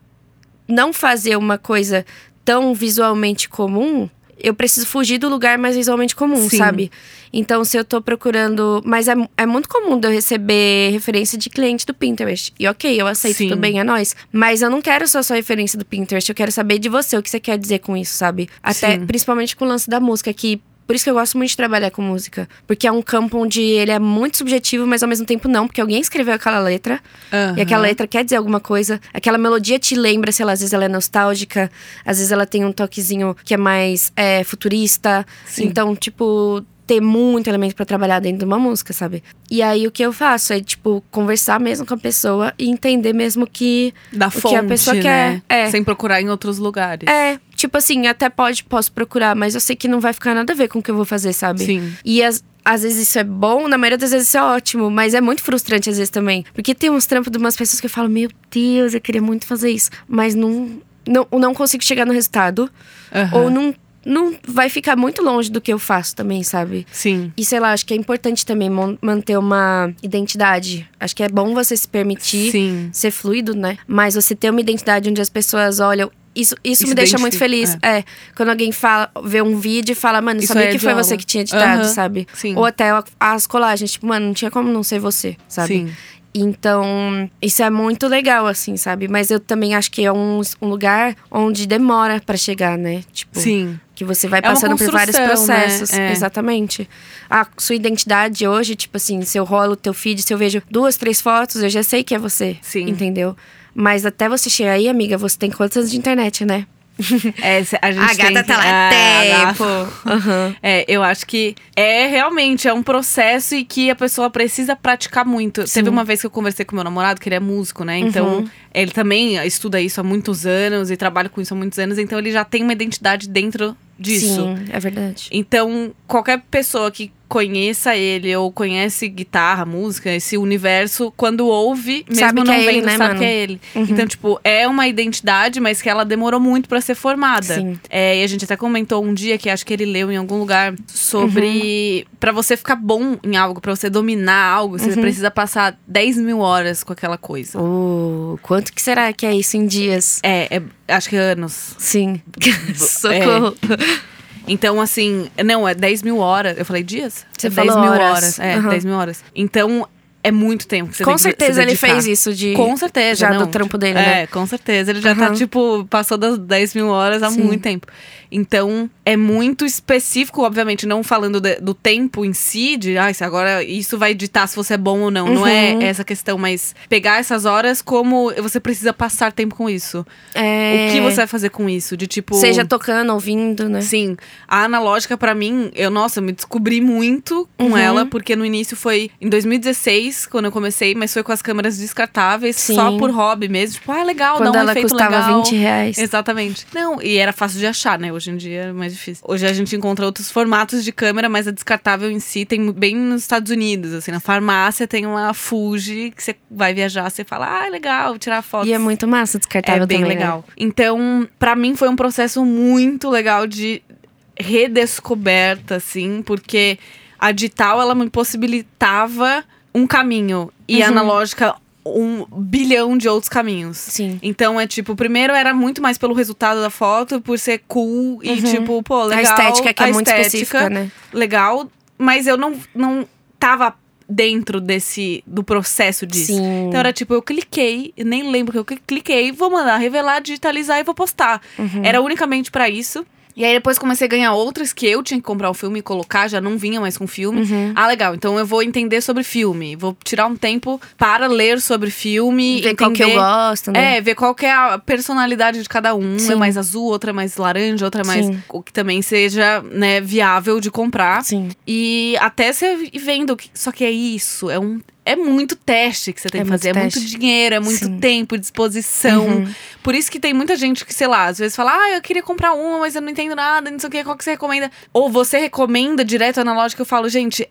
não fazer uma coisa tão visualmente comum, eu preciso fugir do lugar mais visualmente comum, Sim. sabe? Então, se eu tô procurando. Mas é, é muito comum de eu receber referência de cliente do Pinterest. E ok, eu aceito, Sim. tudo bem, é nóis. Mas eu não quero só sua referência do Pinterest, eu quero saber de você, o que você quer dizer com isso, sabe? Até, Sim. principalmente com o lance da música, que por isso que eu gosto muito de trabalhar com música. Porque é um campo onde ele é muito subjetivo, mas ao mesmo tempo não. Porque alguém escreveu aquela letra. E aquela letra quer dizer alguma coisa. Aquela melodia te lembra, sei lá, às vezes ela é nostálgica. Às vezes ela tem um toquezinho que é mais é, futurista. Sim. Então, tipo... Ter muito elemento pra trabalhar dentro de uma música, sabe? E aí o que eu faço é, tipo, conversar mesmo com a pessoa e entender mesmo que Da o que fonte, a pessoa né? quer. É. Sem procurar em outros lugares. É, tipo assim, até pode, posso procurar, mas eu sei que não vai ficar nada a ver com o que eu vou fazer, sabe? Sim. E as- às vezes isso é bom, na maioria das vezes isso é ótimo, mas é muito frustrante às vezes também. Porque tem uns trampos de umas pessoas que eu falo, meu Deus, eu queria muito fazer isso, mas não, não, não consigo chegar no resultado. Aham. Ou não, não vai ficar muito longe do que eu faço também, sabe? Sim. E sei lá, acho que é importante também manter uma identidade. Acho que é bom você se permitir Sim. ser fluido, né? Mas você ter uma identidade onde as pessoas olham. Isso, isso E me deixa muito feliz. É. Quando alguém fala, vê um vídeo e fala, mano, Isso sabia é que foi aula. você que tinha editado, Aham, sabe? sim. Ou até as colagens, tipo, mano, não tinha como não ser você, sabe? Sim. Então, isso é muito legal, assim, sabe? Mas eu também acho que é um, um lugar onde demora pra chegar, né? Tipo, Sim. que você vai É passando por vários né? processos. É. Exatamente. A sua identidade hoje, tipo assim, se eu rolo o teu feed, se eu vejo duas, três fotos, eu já sei que é você. Sim. Entendeu? Mas até você chegar aí, amiga, você tem quantos anos de internet, né? É, a gente A gata tem tá lá Ah, a tempo. Aham. É, eu acho que é realmente é um processo e que a pessoa precisa praticar muito. Sim. Teve uma vez que eu conversei com meu namorado, que ele é músico, né? Então, Uhum. Ele também estuda isso há muitos anos e trabalha com isso há muitos anos, então ele já tem uma identidade dentro disso. Sim, é verdade. Então, qualquer pessoa que conheça ele ou conhece guitarra, música, esse universo, quando ouve, mesmo Sabe não é ele, vendo, né, sabe mano? que é ele. Uhum. Então, tipo, é uma identidade, mas que ela demorou muito pra ser formada. Sim. É, e a gente até comentou um dia que acho que ele leu em algum lugar sobre Uhum. pra você ficar bom em algo, pra você dominar algo, você Uhum. precisa passar 10 mil horas com aquela coisa. Quanto que será que é isso em dias? É, é, acho que anos. Sim. Socorro. Então, assim, não, é 10 mil horas. Eu falei dias? Você é falou 10 mil horas. horas. É, Aham. 10 mil horas. Então, é muito tempo que você Com tem que se certeza ele fez isso de. Com certeza. já não, do trampo dele, é, né? com certeza. Ele já tá, Aham. tipo, passou das 10 mil horas há Sim. muito tempo. Então, é muito específico, obviamente, não falando de- do tempo em si, de ah, agora isso vai ditar se você é bom ou não. Não é Uhum. essa questão, mas pegar essas horas como você precisa passar tempo com isso. É, O que você vai fazer com isso? De tipo. Seja tocando, ouvindo, né? Sim, a analógica pra mim, eu nossa, eu me descobri muito com Uhum. ela, porque no início foi em 2016, quando eu comecei, mas foi com as câmeras descartáveis, Sim. só por hobby mesmo. Tipo, ah, legal, Quando dá um ela efeito custava legal. 20 reais. Exatamente. Não, e era fácil de achar, né? Hoje em dia é mais difícil. Hoje a gente encontra outros formatos de câmera, mas a descartável em si tem bem nos Estados Unidos, assim, na farmácia tem uma Fuji que você vai viajar, você fala, ah, legal, tirar foto. E é muito massa descartável É bem também, né? legal. Então, pra mim foi um processo muito legal de redescoberta, assim, porque a digital ela me possibilitava um caminho e a Uhum. analógica um bilhão de outros caminhos. Sim. Então é tipo, primeiro era muito mais pelo resultado da foto, por ser cool e Uhum. tipo, pô, legal. a estética que é muito estética, específica, né? Legal, mas eu não, não tava dentro desse do processo disso. Sim. Então era tipo, eu cliquei, nem lembro que eu cliquei, vou mandar revelar, digitalizar e vou postar. Uhum. Era unicamente pra isso. E aí depois comecei a ganhar outras que eu tinha que comprar o filme e colocar, já não vinha mais com filme. Uhum. Ah, legal. Então eu vou entender sobre filme. Vou tirar um tempo para ler sobre filme. Ver qual que eu entender- gosto, né? É, ver qual que é a personalidade de cada um. Sim. É mais azul, outra é mais laranja, outra é mais. Sim. O que também seja, né, viável de comprar. Sim. E até você vendo. que- Só que é isso. É um. É muito teste que você tem É que fazer. muito É muito dinheiro, é muito Sim. tempo, disposição. Uhum. Por isso que tem muita gente que, sei lá, às vezes fala, ah, eu queria comprar uma, mas eu não entendo nada, não sei o que, qual que você recomenda? Ou você recomenda direto analógico, eu falo, gente,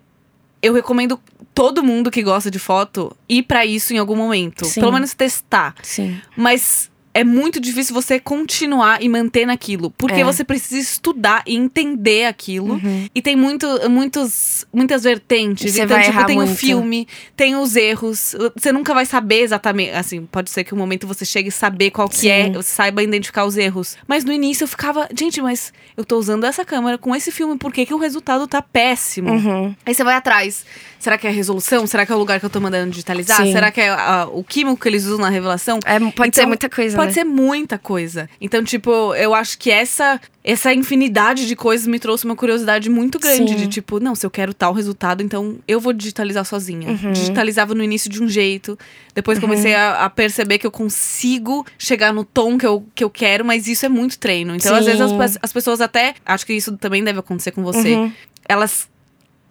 eu recomendo todo mundo que gosta de foto ir pra isso em algum momento. Sim. Pelo menos testar. Sim. Mas é muito difícil você continuar e manter naquilo. Porque É. você precisa estudar e entender aquilo. Uhum. E tem muito, muitos, muitas vertentes. Você então, vai tipo, tem o filme, tem os erros. Você nunca vai saber exatamente. Assim, pode ser que um momento você chegue a saber qual que Sim. é, você saiba identificar os erros. Mas no início eu ficava, gente, mas eu tô usando essa câmera com esse filme, por que, que o resultado tá péssimo? Uhum. Aí você vai atrás. Será que é a resolução? Será que é o lugar que eu tô mandando digitalizar? Sim. Será que é a- o químico que eles usam na revelação? É, pode Então, ser muita coisa, Pode né? ser muita coisa. Então, tipo, eu acho que essa essa infinidade de coisas me trouxe uma curiosidade muito grande Sim. de tipo, não, se eu quero tal resultado, então eu vou digitalizar sozinha. Uhum. Digitalizava no início de um jeito, depois comecei a, a perceber que eu consigo chegar no tom que eu, que eu quero, mas isso é muito treino. Então, às Sim. vezes as, as pessoas até, acho que isso também deve acontecer com você. Uhum. Elas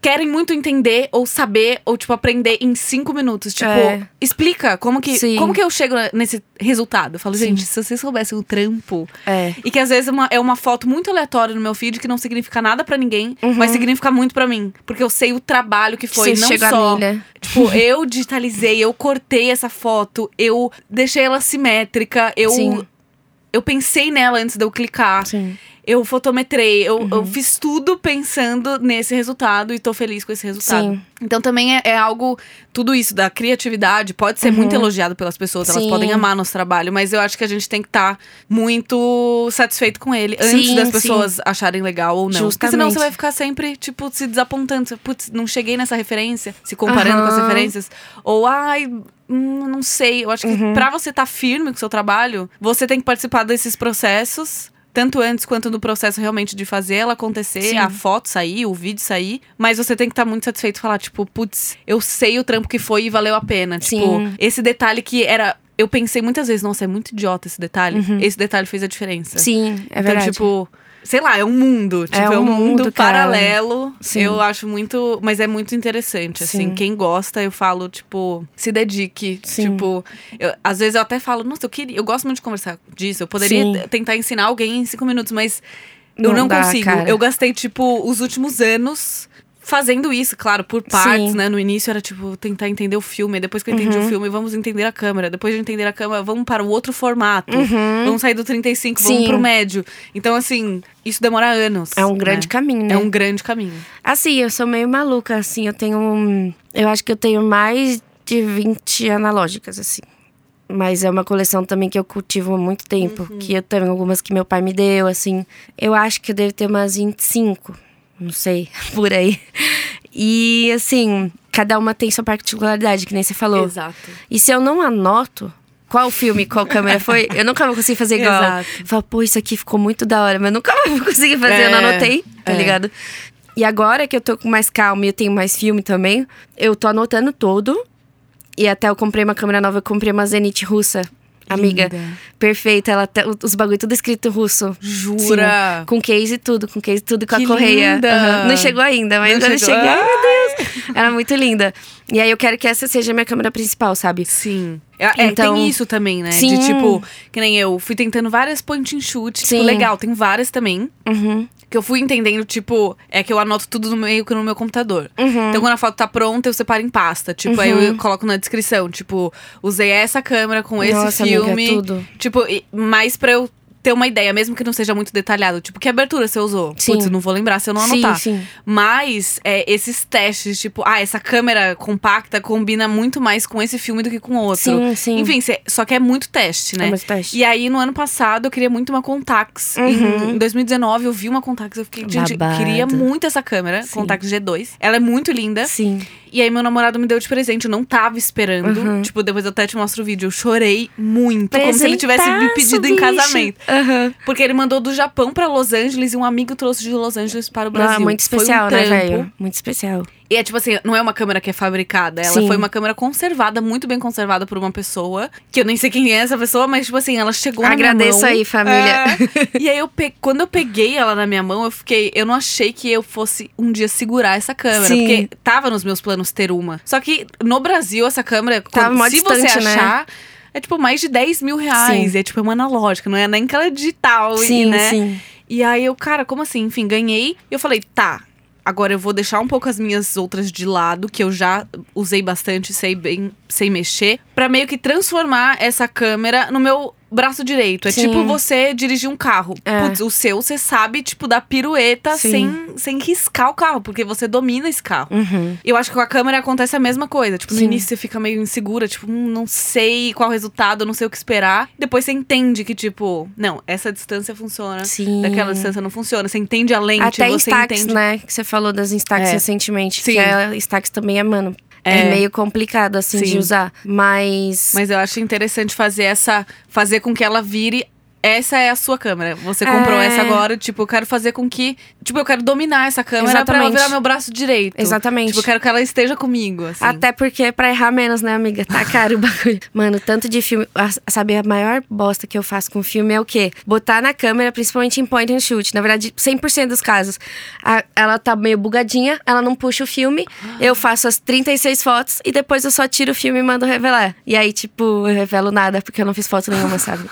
querem muito entender ou saber ou tipo aprender em cinco minutos. Tipo, É. explica como que Sim. como que eu chego nesse resultado. Eu falo, Sim. gente, se vocês soubessem o trampo É. e que às vezes é uma, é uma foto muito aleatória no meu feed que não significa nada pra ninguém, Uhum. mas significa muito pra mim, porque eu sei o trabalho que foi, não só milha. Tipo, eu digitalizei, eu cortei essa foto, eu deixei ela simétrica, eu Sim. eu pensei nela antes de eu clicar. Sim. Eu fotometrei, eu, Uhum. eu fiz tudo pensando nesse resultado e tô feliz com esse resultado. Sim. Então também é, é algo, tudo isso da criatividade pode ser muito elogiado pelas pessoas, elas Uhum. Sim. podem amar nosso trabalho, mas eu acho que a gente tem que estar muito satisfeito com ele antes Sim, das sim. pessoas acharem legal ou não. Porque senão Justamente. você vai ficar sempre, tipo, se desapontando. Putz, não cheguei nessa referência, se comparando com as referências. Ou, ai. hum, não sei, eu acho que Uhum. pra você estar firme com o seu trabalho, você tem que participar desses processos tanto antes quanto no processo realmente de fazer ela acontecer, Sim. a foto sair, o vídeo sair. Mas você tem que estar muito satisfeito e falar, tipo, putz, eu sei o trampo que foi e valeu a pena. Sim. Tipo, esse detalhe que era. Eu pensei muitas vezes, nossa, é muito idiota esse detalhe. Esse detalhe fez a diferença. Uhum. Sim, é então, verdade. tipo. Sei lá, é um mundo. Tipo, é um um mundo, mundo, paralelo. Sim. Eu acho muito. Mas é muito interessante, assim. Sim. Quem gosta, eu falo, tipo, se dedique. Sim. Tipo, eu- às vezes eu até falo, nossa, eu queria. Eu gosto muito de conversar disso. Eu poderia tentar ensinar alguém em cinco minutos, mas eu Não não dá, consigo. cara. Eu gastei, tipo, os últimos anos. Fazendo isso, claro, por partes, Sim. né? No início era tipo tentar entender o filme, depois que eu entendi Uhum. o filme, vamos entender a câmera. Depois de entender a câmera, vamos para o outro formato. Vamos sair do 35, vamos Uhum. Sim. pro médio. Então, assim, isso demora anos. É um grande né? caminho, né? É um grande caminho. Assim, eu sou meio maluca, assim. Eu tenho. um- Eu acho que eu tenho mais de 20 analógicas, assim. Mas é uma coleção também que eu cultivo há muito tempo. Que eu tenho algumas que meu pai me deu, assim. Eu acho que eu devo ter umas 25, não sei, por aí. E assim, cada uma tem sua particularidade, que nem você falou. Exato. E se eu não anoto qual filme, qual câmera foi, eu nunca vou conseguir fazer igual. Exato. Falo, pô, isso aqui ficou muito da hora, mas nunca vou conseguir fazer, eu não É, anotei, tá é. ligado? E agora que eu tô com mais calma e eu tenho mais filme também, eu tô anotando tudo. E até eu comprei uma câmera nova, eu comprei uma Zenith russa. Amiga, Linda. perfeita. Ela tá- os bagulho tudo escrito russo. Jura? Sim, com case e tudo, com case e tudo, com Que a correia. linda! Aham. Não chegou ainda, mas Não quando eu chegou? cheguei, ai meu Deus. Ela é muito linda. E aí eu quero que essa seja a minha câmera principal, sabe? Sim. É, é, Então- tem isso também, né? Sim. De tipo, que nem eu fui tentando várias point and shoot. Tipo, Sim. legal, tem várias também. Uhum. Que eu fui entendendo, tipo, é que eu anoto tudo no meio que no meu computador. Uhum. Então, quando a foto tá pronta, eu separo em pasta. Tipo, aí eu coloco na descrição, tipo, usei essa câmera com esse Nossa, amiga, filme. tudo. Tipo, mais pra eu ter uma ideia, mesmo que não seja muito detalhado. Tipo, que abertura você usou? Sim. Putz, eu não vou lembrar se eu não Sim, anotar. sim. Mas é, esses testes, tipo, ah, essa câmera compacta combina muito mais com esse filme do que com outro. Sim, sim. Enfim, cê- só que é muito teste, né? É muito teste. E aí, no ano passado, eu queria muito uma Contax. Em, em 2019, eu vi uma Contax. Eu fiquei, gente, Babado. queria muito essa câmera, Sim. Contax G2. Ela é muito linda. Sim. E aí, meu namorado me deu de presente. Eu não tava esperando. Uhum. Tipo, depois eu até te mostro o vídeo. Eu chorei muito. Como se ele tivesse me pedido em casamento. Aham. Porque ele mandou do Japão pra Los Angeles e um amigo trouxe de Los Angeles para o Brasil. Ah, muito Foi um especial, né, velho? Muito especial. E é tipo assim, não é uma câmera que é fabricada. Ela Sim. foi uma câmera conservada, muito bem conservada por uma pessoa. Que eu nem sei quem é essa pessoa, mas tipo assim, ela chegou na minha Agradeço mão. aí, família. É. E aí, eu pe... quando eu peguei ela na minha mão, eu fiquei. Eu não achei que eu fosse um dia segurar essa câmera. Sim. Porque tava nos meus planos ter uma. Só que no Brasil, essa câmera, Tava quando- se você distante, né? achar. É tipo mais de 10 mil reais. Sim. É tipo é uma analógica, não é nem aquela digital, e, Sim, né? sim. E aí eu, cara, como assim? Enfim, ganhei. E eu falei, tá. Agora eu vou deixar um pouco as minhas outras de lado, que eu já usei bastante, sei bem, sei mexer, pra meio que transformar essa câmera no meu braço direito. É Sim. tipo você dirigir um carro. É. Putz, o seu você sabe, tipo, dar pirueta Sim. sem, sem riscar o carro, porque você domina esse carro. Uhum. Eu acho que com a câmera acontece a mesma coisa. Tipo, no Sim. início você fica meio insegura, tipo, hum, não sei qual o resultado, não sei o que esperar. Depois você entende que, tipo, não, essa distância funciona. Sim. Daquela distância não funciona. Você entende a lente, Até você Instax, entende. né? Que você falou das Instax É. recentemente. Sim. Que a Instax também é, mano, é, É. meio complicado, assim, de Sim. usar. Mas. Mas eu acho interessante fazer essa. Fazer com que ela vire. Essa é a sua câmera. Você comprou É. essa agora, tipo, eu quero fazer com que. Tipo, eu quero dominar essa câmera pra ela Exatamente. virar meu braço direito. Exatamente. Tipo, eu quero que ela esteja comigo, assim. Até porque é pra errar menos, né, amiga? Tá caro o bagulho. Mano, tanto de filme. a- Sabe, a maior bosta que eu faço com filme é o quê? Botar na câmera, principalmente em point and shoot. Na verdade, 100% dos casos. A- ela tá meio bugadinha, ela não puxa o filme. Eu faço as 36 fotos e depois eu só tiro o filme e mando revelar. E aí, tipo, eu revelo nada porque eu não fiz foto nenhuma, sabe?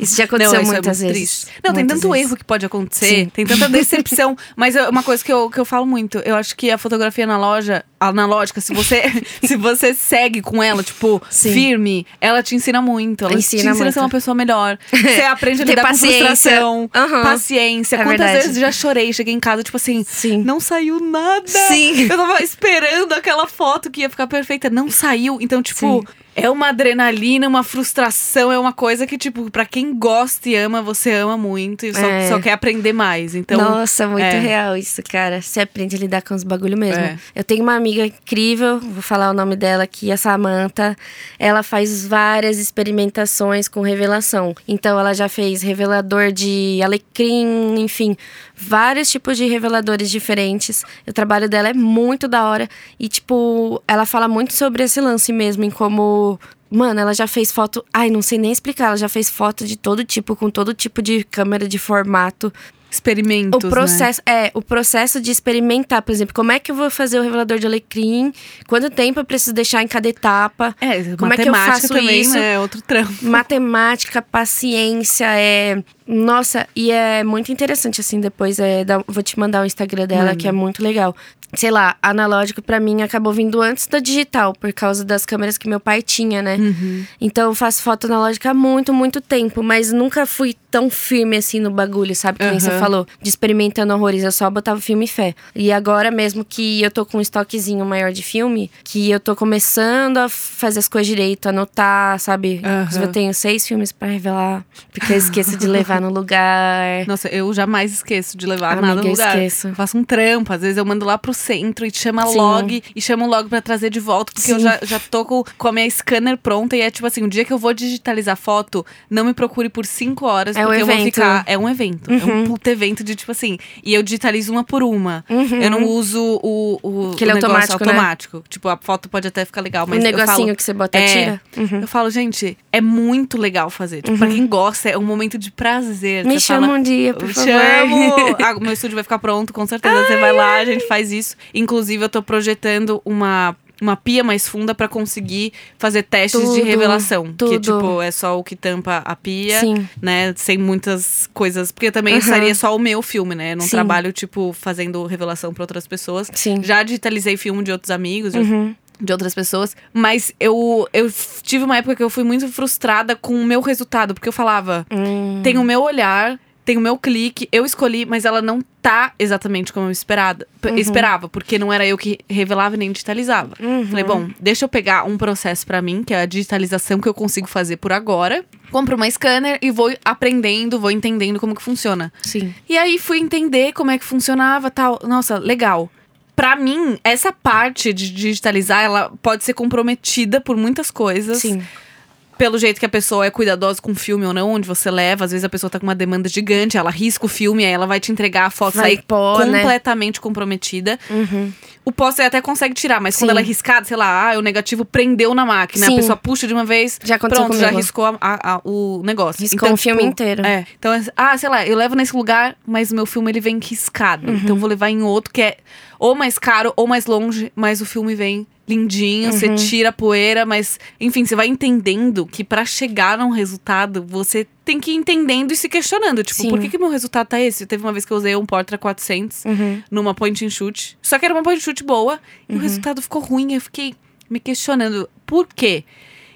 Isso já aconteceu Não, isso é muitas muito vezes. triste. Não, tem Muitas tanto vezes. erro que pode acontecer, Sim. tem tanta decepção. Mas é uma coisa que eu, que eu falo muito, eu acho que a fotografia na loja, analógica, se você, se você segue com ela, tipo, Sim. firme, ela te ensina muito. Ela Ensina te ensina a muito. ser uma pessoa melhor. Você aprende a lidar com paciência. frustração, Aham. paciência. É Quantas verdade. vezes já chorei, cheguei em casa, tipo assim, Sim. não saiu nada. Sim. Eu tava esperando aquela foto que ia ficar perfeita, não saiu. Então, tipo, Sim. É uma adrenalina, uma frustração, é uma coisa que, tipo, pra quem gosta e ama, você ama muito e só, É. só quer aprender mais. Então, Nossa, muito é. real isso, cara. Você aprende a lidar com os bagulho mesmo. É. Eu tenho uma amiga incrível, vou falar o nome dela aqui, a Samantha. Ela faz várias experimentações com revelação. Então, ela já fez revelador de alecrim, enfim, vários tipos de reveladores diferentes. O trabalho dela é muito da hora. E, tipo, ela fala muito sobre esse lance mesmo, em como. Mano, ela já fez foto. Ai, não sei nem explicar. Ela já fez foto de todo tipo, com todo tipo de câmera de formato. experimentos, O né? processo, é, o processo de experimentar, por exemplo, como é que eu vou fazer o revelador de alecrim? Quanto tempo eu preciso deixar em cada etapa? É, Como é que eu faço também, isso? né? É outro trampo. Matemática, paciência, é Nossa, e é muito interessante, assim, depois é, dá- vou te mandar o Instagram dela, Manda. que é muito legal. Sei lá, analógico pra mim acabou vindo antes da digital, por causa das câmeras que meu pai tinha, né? Então eu faço foto analógica há muito, muito tempo, mas nunca fui tão firme assim no bagulho, sabe? Que nem você falou, de experimentando horrores, eu só botava filme e fé. E agora mesmo que eu tô com um estoquezinho maior de filme, que eu tô começando a fazer as coisas direito, anotar, sabe? Aham. Inclusive, Eu tenho seis filmes pra revelar, porque eu esqueço de levar no lugar. Nossa, eu jamais esqueço de levar Amiga, nada no eu lugar. esqueço. Eu faço um trampo, às vezes eu mando lá pro centro e chama Sim. log e chama o log pra trazer de volta, porque eu Sim. já, já tô com, com a minha scanner pronta e é tipo assim, o dia que eu vou digitalizar foto, não me procure por cinco horas, É um porque eu vou ficar. É um evento. É Uhum. um puto evento de tipo assim. E eu digitalizo uma por uma. Eu não uso o, o, Aquele o negócio automático, né? automático. Tipo, a foto pode até ficar legal, mas o eu negocinho falo, que você bota é, tira. Uhum. Eu falo, gente, é muito legal fazer. Tipo, pra quem gosta, é um momento de prazer. Me Você chama fala, um dia, por eu favor. chamo! Ah, meu estúdio vai ficar pronto, com certeza. Você vai lá, a gente faz isso. Inclusive, eu tô projetando uma. Uma pia mais funda pra conseguir fazer testes de Tudo, revelação. Que, tudo. tipo, é só o que tampa a pia, Sim. né? Sem muitas coisas. Porque também Aham. seria só o meu filme, né? Eu não Sim. trabalho, tipo, fazendo revelação pra outras pessoas. Sim. Já digitalizei filme de outros amigos, de Uhum. De outras pessoas, mas eu, eu tive uma época que eu fui muito frustrada com o meu resultado, porque eu falava, Hum. tem o meu olhar, tem o meu clique, eu escolhi, mas ela não tá exatamente como eu esperada, Uhum. esperava, porque não era eu que revelava e nem digitalizava. Uhum. Falei, bom, deixa eu pegar um processo pra mim, que é a digitalização que eu consigo fazer por agora. Compro uma scanner e vou aprendendo, vou entendendo como que funciona. Sim. E aí fui entender como é que funcionava, tal. Nossa, legal. Pra mim, essa parte de digitalizar, ela pode ser comprometida por muitas coisas. Sim. Pelo jeito que a pessoa é cuidadosa com o filme ou não, onde você leva. Às vezes a pessoa tá com uma demanda gigante, ela risca o filme, aí ela vai te entregar a foto Vai sair né? completamente comprometida. Uhum. O pôster até consegue tirar, mas quando Sim. ela é riscada, sei lá, ah, o negativo prendeu na máquina. Sim. A pessoa puxa de uma vez, Já aconteceu pronto, já comigo. riscou a- a- a- o negócio. Riscou um filme inteiro. É. Então, é- ah, sei lá, eu levo nesse lugar, mas o meu filme ele vem riscado. Uhum. Então eu vou levar em outro que é ou mais caro ou mais longe, mas o filme vem lindinho, você Uhum. tira a poeira, mas enfim, você vai entendendo que pra chegar num resultado, você tem que ir entendendo e se questionando, tipo, Sim. por que que meu resultado tá esse? Teve uma vez que eu usei um Portra 400 Uhum. numa point and shoot. Só que era uma point and shoot boa e o resultado ficou ruim. Eu fiquei me questionando por quê.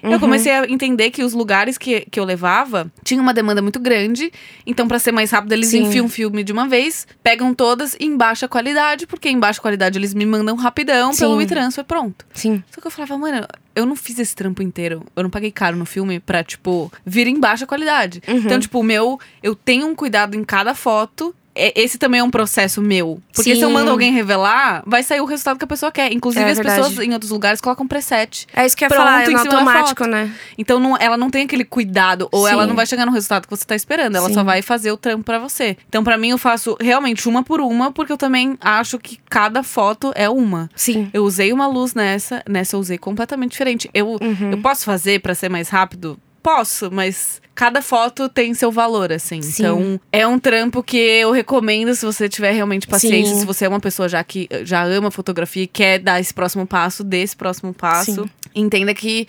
Eu comecei a entender que os lugares que, que eu levava tinham uma demanda muito grande. Então, pra ser mais rápido, eles Sim. enfiam um filme de uma vez, pegam todas em baixa qualidade, porque em baixa qualidade eles me mandam rapidão Sim. pelo WeTransfer, pronto. Sim. Só que eu falava, mano, eu não fiz esse trampo inteiro. Eu não paguei caro no filme pra, tipo, vir em baixa qualidade. Uhum. Então, tipo, o meu, eu tenho um cuidado em cada foto. É- Esse também é um processo meu. Porque se eu Sim. mando alguém revelar, vai sair o resultado que a pessoa quer. Inclusive, É as verdade. pessoas em outros lugares colocam preset. É isso que eu ia falar, é no automático, né? Então não- ela não tem aquele cuidado, ou Sim. ela não vai chegar no resultado que você tá esperando, ela Sim. só vai fazer o trampo pra você. Então pra mim eu faço realmente uma por uma, porque eu também acho que cada foto é uma. Sim. Eu usei uma luz nessa, nessa eu usei completamente diferente. Eu, Uhum. eu posso fazer pra ser mais rápido? Posso, mas cada foto tem seu valor, assim. Sim. Então, é um trampo que eu recomendo se você tiver realmente paciência, Sim. se você é uma pessoa já que já ama fotografia e quer dar esse próximo passo, dê esse próximo passo. Sim. Entenda que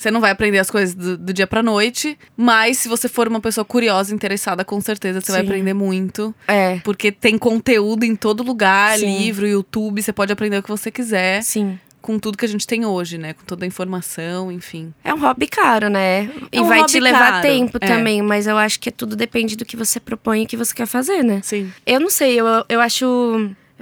você não vai aprender as coisas do, do dia pra noite, mas se você for uma pessoa curiosa, interessada, com certeza você vai Sim. aprender muito. É. Porque tem conteúdo em todo lugar, Sim. livro, YouTube, você pode aprender o que você quiser Sim. Com tudo que a gente tem hoje, né? Com toda a informação, enfim. É um hobby caro, né? E É um vai te levar caro, tempo é. também, mas eu acho que tudo depende do que você propõe e que você quer fazer, né? Sim. Eu não sei, eu, eu acho.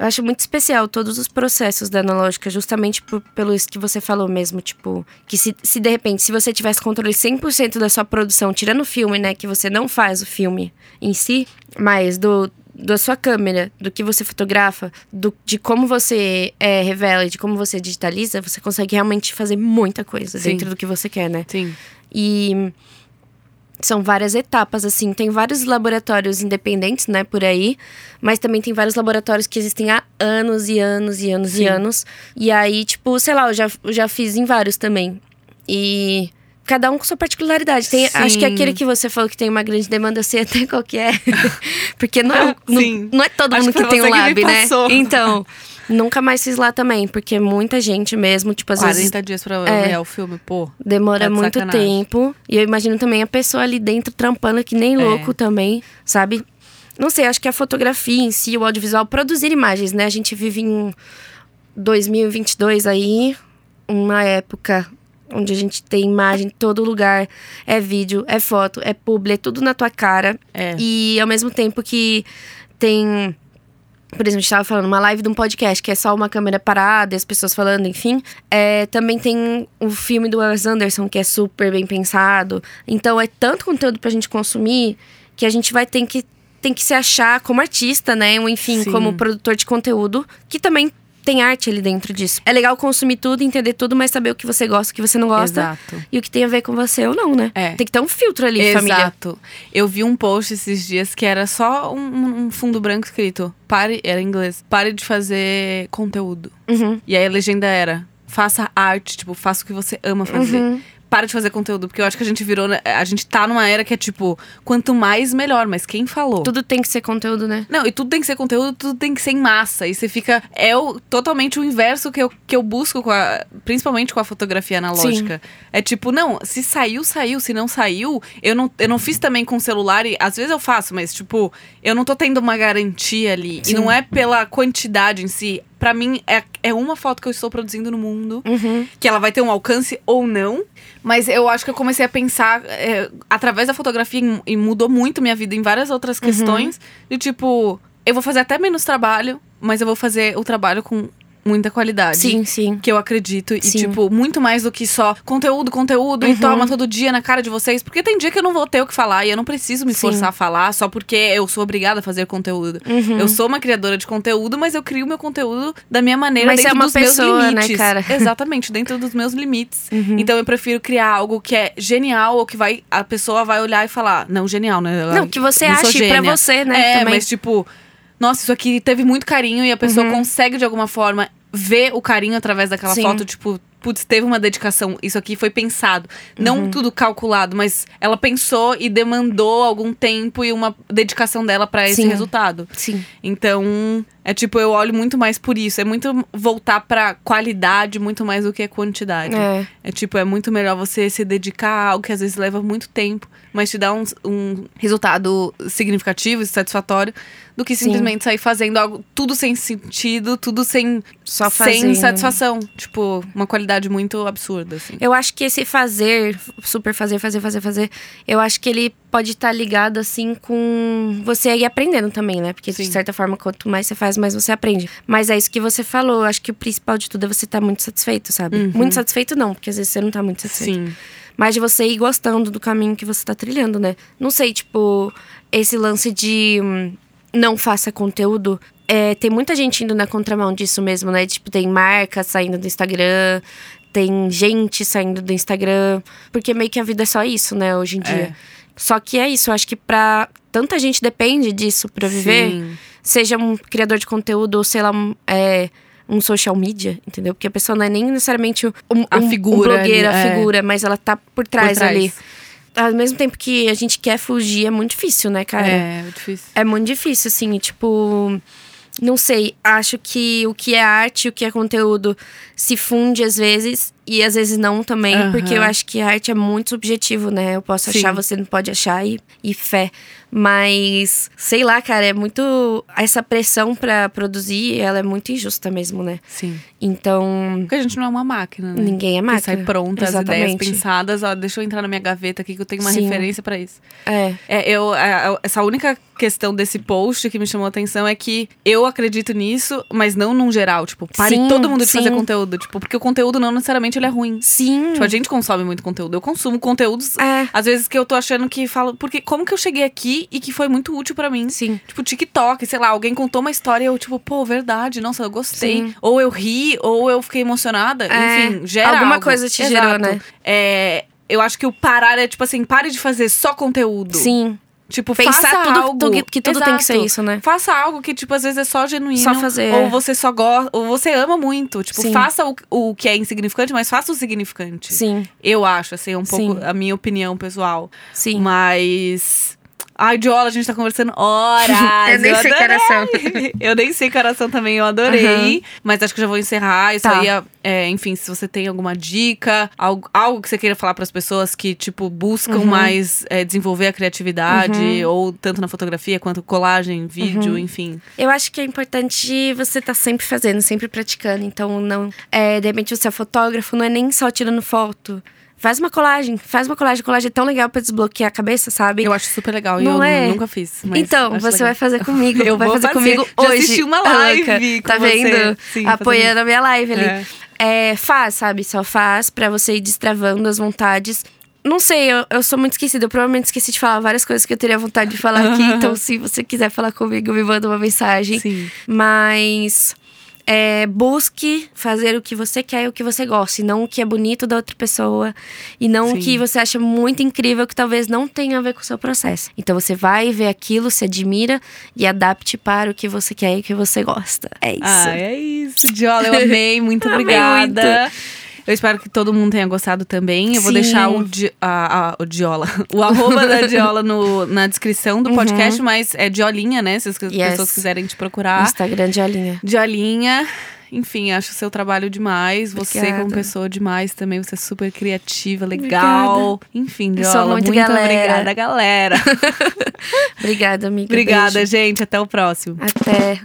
Eu acho muito especial todos os processos da analógica, justamente por- pelo isso que você falou mesmo, tipo, que se, se de repente, se você tivesse controle 100% da sua produção, tirando o filme, né, que você não faz o filme em si, mas do da sua câmera, do que você fotografa, do, de como você é, revela e de como você digitaliza, você consegue realmente fazer muita coisa Sim. dentro do que você quer, né? Sim. E são várias etapas, assim. Tem vários laboratórios independentes, né, por aí. Mas também tem vários laboratórios que existem há anos e anos e anos Sim. e anos. E aí, tipo, sei lá, eu já, eu já fiz em vários também. E cada um com sua particularidade. Tem, acho que Sim. aquele que você falou que tem uma grande demanda, eu sei até qual que é. Porque não é, não, não é todo Acho mundo que tem um lab, né? Então... Nunca mais fiz lá também, porque muita gente mesmo, tipo, às 40 vezes dias pra É. o filme, pô. demora Tá de muito sacanagem. tempo. E eu imagino também a pessoa ali dentro trampando que nem É. louco também, sabe? Não sei, acho que a fotografia em si, o audiovisual, produzir imagens, né? A gente vive em 2022 aí, uma época onde a gente tem imagem em todo lugar, é vídeo, é foto, é publi, é tudo na tua cara. É. E ao mesmo tempo que tem. Por exemplo, a gente tava falando uma live de um podcast que é só uma câmera parada e as pessoas falando, enfim. É, também tem o filme do Wes Anderson, que é super bem pensado. Então é tanto conteúdo pra gente consumir que a gente vai ter que, tem que se achar como artista, né? Ou enfim, Sim. como produtor de conteúdo, que também tem arte ali dentro disso. É legal consumir tudo, entender tudo, mas saber o que você gosta, o que você não gosta. Exato. E o que tem a ver com você ou não, né? É. Tem que ter um filtro ali, família. Exato. Eu vi um post esses dias que era só um, um fundo branco escrito. Pare, era em inglês. Pare de fazer conteúdo. Uhum. E aí a legenda era: faça arte, tipo, faça o que você ama fazer. Uhum. Para de fazer conteúdo, porque eu acho que a gente virou. né, A gente tá numa era que é tipo, quanto mais, melhor. Mas quem falou? Tudo tem que ser conteúdo, né? Não, e tudo tem que ser conteúdo, tudo tem que ser em massa. E você fica. É o, totalmente o inverso que eu, que eu busco, com a, principalmente com a fotografia analógica. É tipo, não, se saiu, saiu. Se não saiu, eu não, eu não fiz também com o celular. E às vezes eu faço, mas, tipo, eu não tô tendo uma garantia ali. Sim. E não é pela quantidade em si. Pra mim, é, é uma foto que eu estou produzindo no mundo Uhum. que ela vai ter um alcance ou não. Mas eu acho que eu comecei a pensar é, através da fotografia e- mudou muito minha vida em várias Uhum. outras questões. De tipo, eu vou fazer até menos trabalho, mas eu vou fazer o trabalho com muita qualidade. Sim, sim. Que eu acredito. E, Sim. tipo, muito mais do que só conteúdo, conteúdo e Uhum. toma todo dia na cara de vocês. Porque tem dia que eu não vou ter o que falar e eu não preciso me Sim. forçar a falar só porque eu sou obrigada a fazer conteúdo. Uhum. Eu sou uma criadora de conteúdo, mas eu crio meu conteúdo da minha maneira Mas você dentro é uma dos pessoa, meus né, limites. cara? Exatamente, dentro dos meus limites. Uhum. Então eu prefiro criar algo que é genial ou que vai a pessoa vai olhar e falar, não, genial, né? Não, que você ache pra gênia. você, né? É, também. mas tipo, nossa, isso aqui teve muito carinho e a pessoa Uhum. consegue de alguma forma ver o carinho através daquela Sim. foto, tipo, putz, teve uma dedicação, isso aqui foi pensado. Não Uhum. tudo calculado, mas ela pensou e demandou algum tempo e uma dedicação dela pra esse Sim. resultado. Sim. Então, é tipo, eu olho muito mais por isso. É muito voltar pra qualidade muito mais do que a quantidade. É. É tipo, é muito melhor você se dedicar a algo que às vezes leva muito tempo, mas te dá um, um resultado significativo e satisfatório, do que Sim. simplesmente sair fazendo algo tudo sem sentido, tudo sem, Só sem satisfação. Tipo, uma qualidade muito absurda, assim. Eu acho que esse fazer, super fazer, fazer, fazer, fazer, eu acho que ele pode estar ligado, assim, com você ir aprendendo também, né? Porque, Sim. de certa forma, quanto mais você faz, mais você aprende. Mas é isso que você falou. Acho que o principal de tudo é você estar muito satisfeito, sabe? Uhum. Muito satisfeito não, porque às vezes você não tá muito satisfeito. Sim. Mas de você ir gostando do caminho que você tá trilhando, né? Não sei, tipo, esse lance de hum, não faça conteúdo. É, tem muita gente indo na contramão disso mesmo, né? Tipo, tem marcas saindo do Instagram, tem gente saindo do Instagram. Porque meio que a vida é só isso, né, hoje em dia. É. Só que é isso, eu acho que pra tanta gente depende disso pra viver, Sim. seja um criador de conteúdo ou sei lá, um, é, um social media, entendeu? Porque a pessoa não é nem necessariamente um, A um, figura um blogueira, a é. figura, mas ela tá por Por trás, trás. ali. Ao mesmo tempo que a gente quer fugir, é muito difícil, né, cara? É, é difícil. É muito difícil, assim, tipo. Não sei, acho que o que é arte e o que é conteúdo se funde às vezes e às vezes não também, Aham. porque eu acho que a arte é muito subjetivo, né? Eu posso Sim. achar, você não pode achar e, e fé. Mas, sei lá, cara, é muito. Essa pressão pra produzir, ela é muito injusta mesmo, né? Sim. Então. Porque a gente não é uma máquina, né? Ninguém é Que máquina. sai pronta, as ideias Exatamente. pensadas. Ó, deixa eu entrar na minha gaveta aqui que eu tenho uma Sim. referência pra isso. É. É, eu, a- essa única questão desse post que me chamou a atenção é que eu acredito nisso, mas não num geral. Tipo, pare Sim, todo mundo de fazer sim. conteúdo. Tipo, porque o conteúdo não necessariamente ele é ruim. Sim. Tipo, a gente consome muito conteúdo. Eu consumo conteúdos, É. às vezes, que eu tô achando que falo. Porque como que eu cheguei aqui e que foi muito útil pra mim? Sim. Tipo, TikTok, sei lá, alguém contou uma história e eu, tipo, pô, verdade, nossa, eu gostei. Sim. Ou eu ri, ou eu fiquei emocionada. É, Enfim, gera. alguma algo. coisa te Exato. gerou, né? É. Eu acho que o parar é tipo assim, pare de fazer só conteúdo. Sim. Tipo, Pensar faça tudo, algo. tudo- que tudo tem que ser Exato. isso, né? Faça algo que, tipo, às vezes é só genuíno. Só fazer, Ou é. você só gosta. Ou você ama muito. Tipo, Sim. faça o, o que é insignificante, mas faça o significante. Sim. Eu acho, assim, é um pouco Sim. a minha opinião pessoal. Sim. Mas. Ai, Diola, a gente tá conversando horas. Eu nem sei que adorei. horas são. Eu nem sei são também, eu adorei. Aham. Mas acho que já vou encerrar. Isso Tá. aí, é, é, enfim, se você tem alguma dica, algo, algo que você queira falar pras pessoas que, tipo, buscam Uhum. mais é, desenvolver a criatividade, ou tanto na fotografia quanto colagem, vídeo, Uhum. enfim. Eu acho que é importante você estar sempre fazendo, sempre praticando. Então, não. É, de repente, você é fotógrafo, não é nem só tirando foto. Faz uma colagem, faz uma colagem. Colagem é tão legal pra desbloquear a cabeça, sabe? Eu acho super legal e Não eu é? nunca fiz. então, você legal. vai fazer comigo. Eu vai vou fazer, fazer. comigo Já hoje. assisti uma live Tá vendo? Sim, Apoiando a minha live ali. É. É, faz, sabe? Só faz pra você ir destravando as vontades. Não sei, eu, eu sou muito esquecida. Eu provavelmente esqueci de falar várias coisas que eu teria vontade de falar aqui. Então, se você quiser falar comigo, me manda uma mensagem. Sim. Mas é, busque fazer o que você quer e o que você gosta, e não o que é bonito da outra pessoa, e não Sim. o que você acha muito incrível que talvez não tenha a ver com o seu processo. Então você vai ver aquilo, se admira e adapte para o que você quer e o que você gosta. É isso. Ah, é isso, Diola. Eu amei. Muito Amei obrigada. Eu espero que todo mundo tenha gostado também. Eu vou Sim. deixar o, Di- a, a- o Diola, o arroba da Diola no, na descrição do podcast, mas é Diolinha, né? Se as Uhum. Yes. pessoas quiserem te procurar. Instagram de Alinha. Diolinha. Enfim, acho o seu trabalho demais. Você, Obrigada. como pessoa, demais também. Você é super criativa, legal. Enfim, Eu Diola, sou muito galera. obrigada, galera. Obrigada, amiga. obrigada, Beijo. gente. Até o próximo. Até.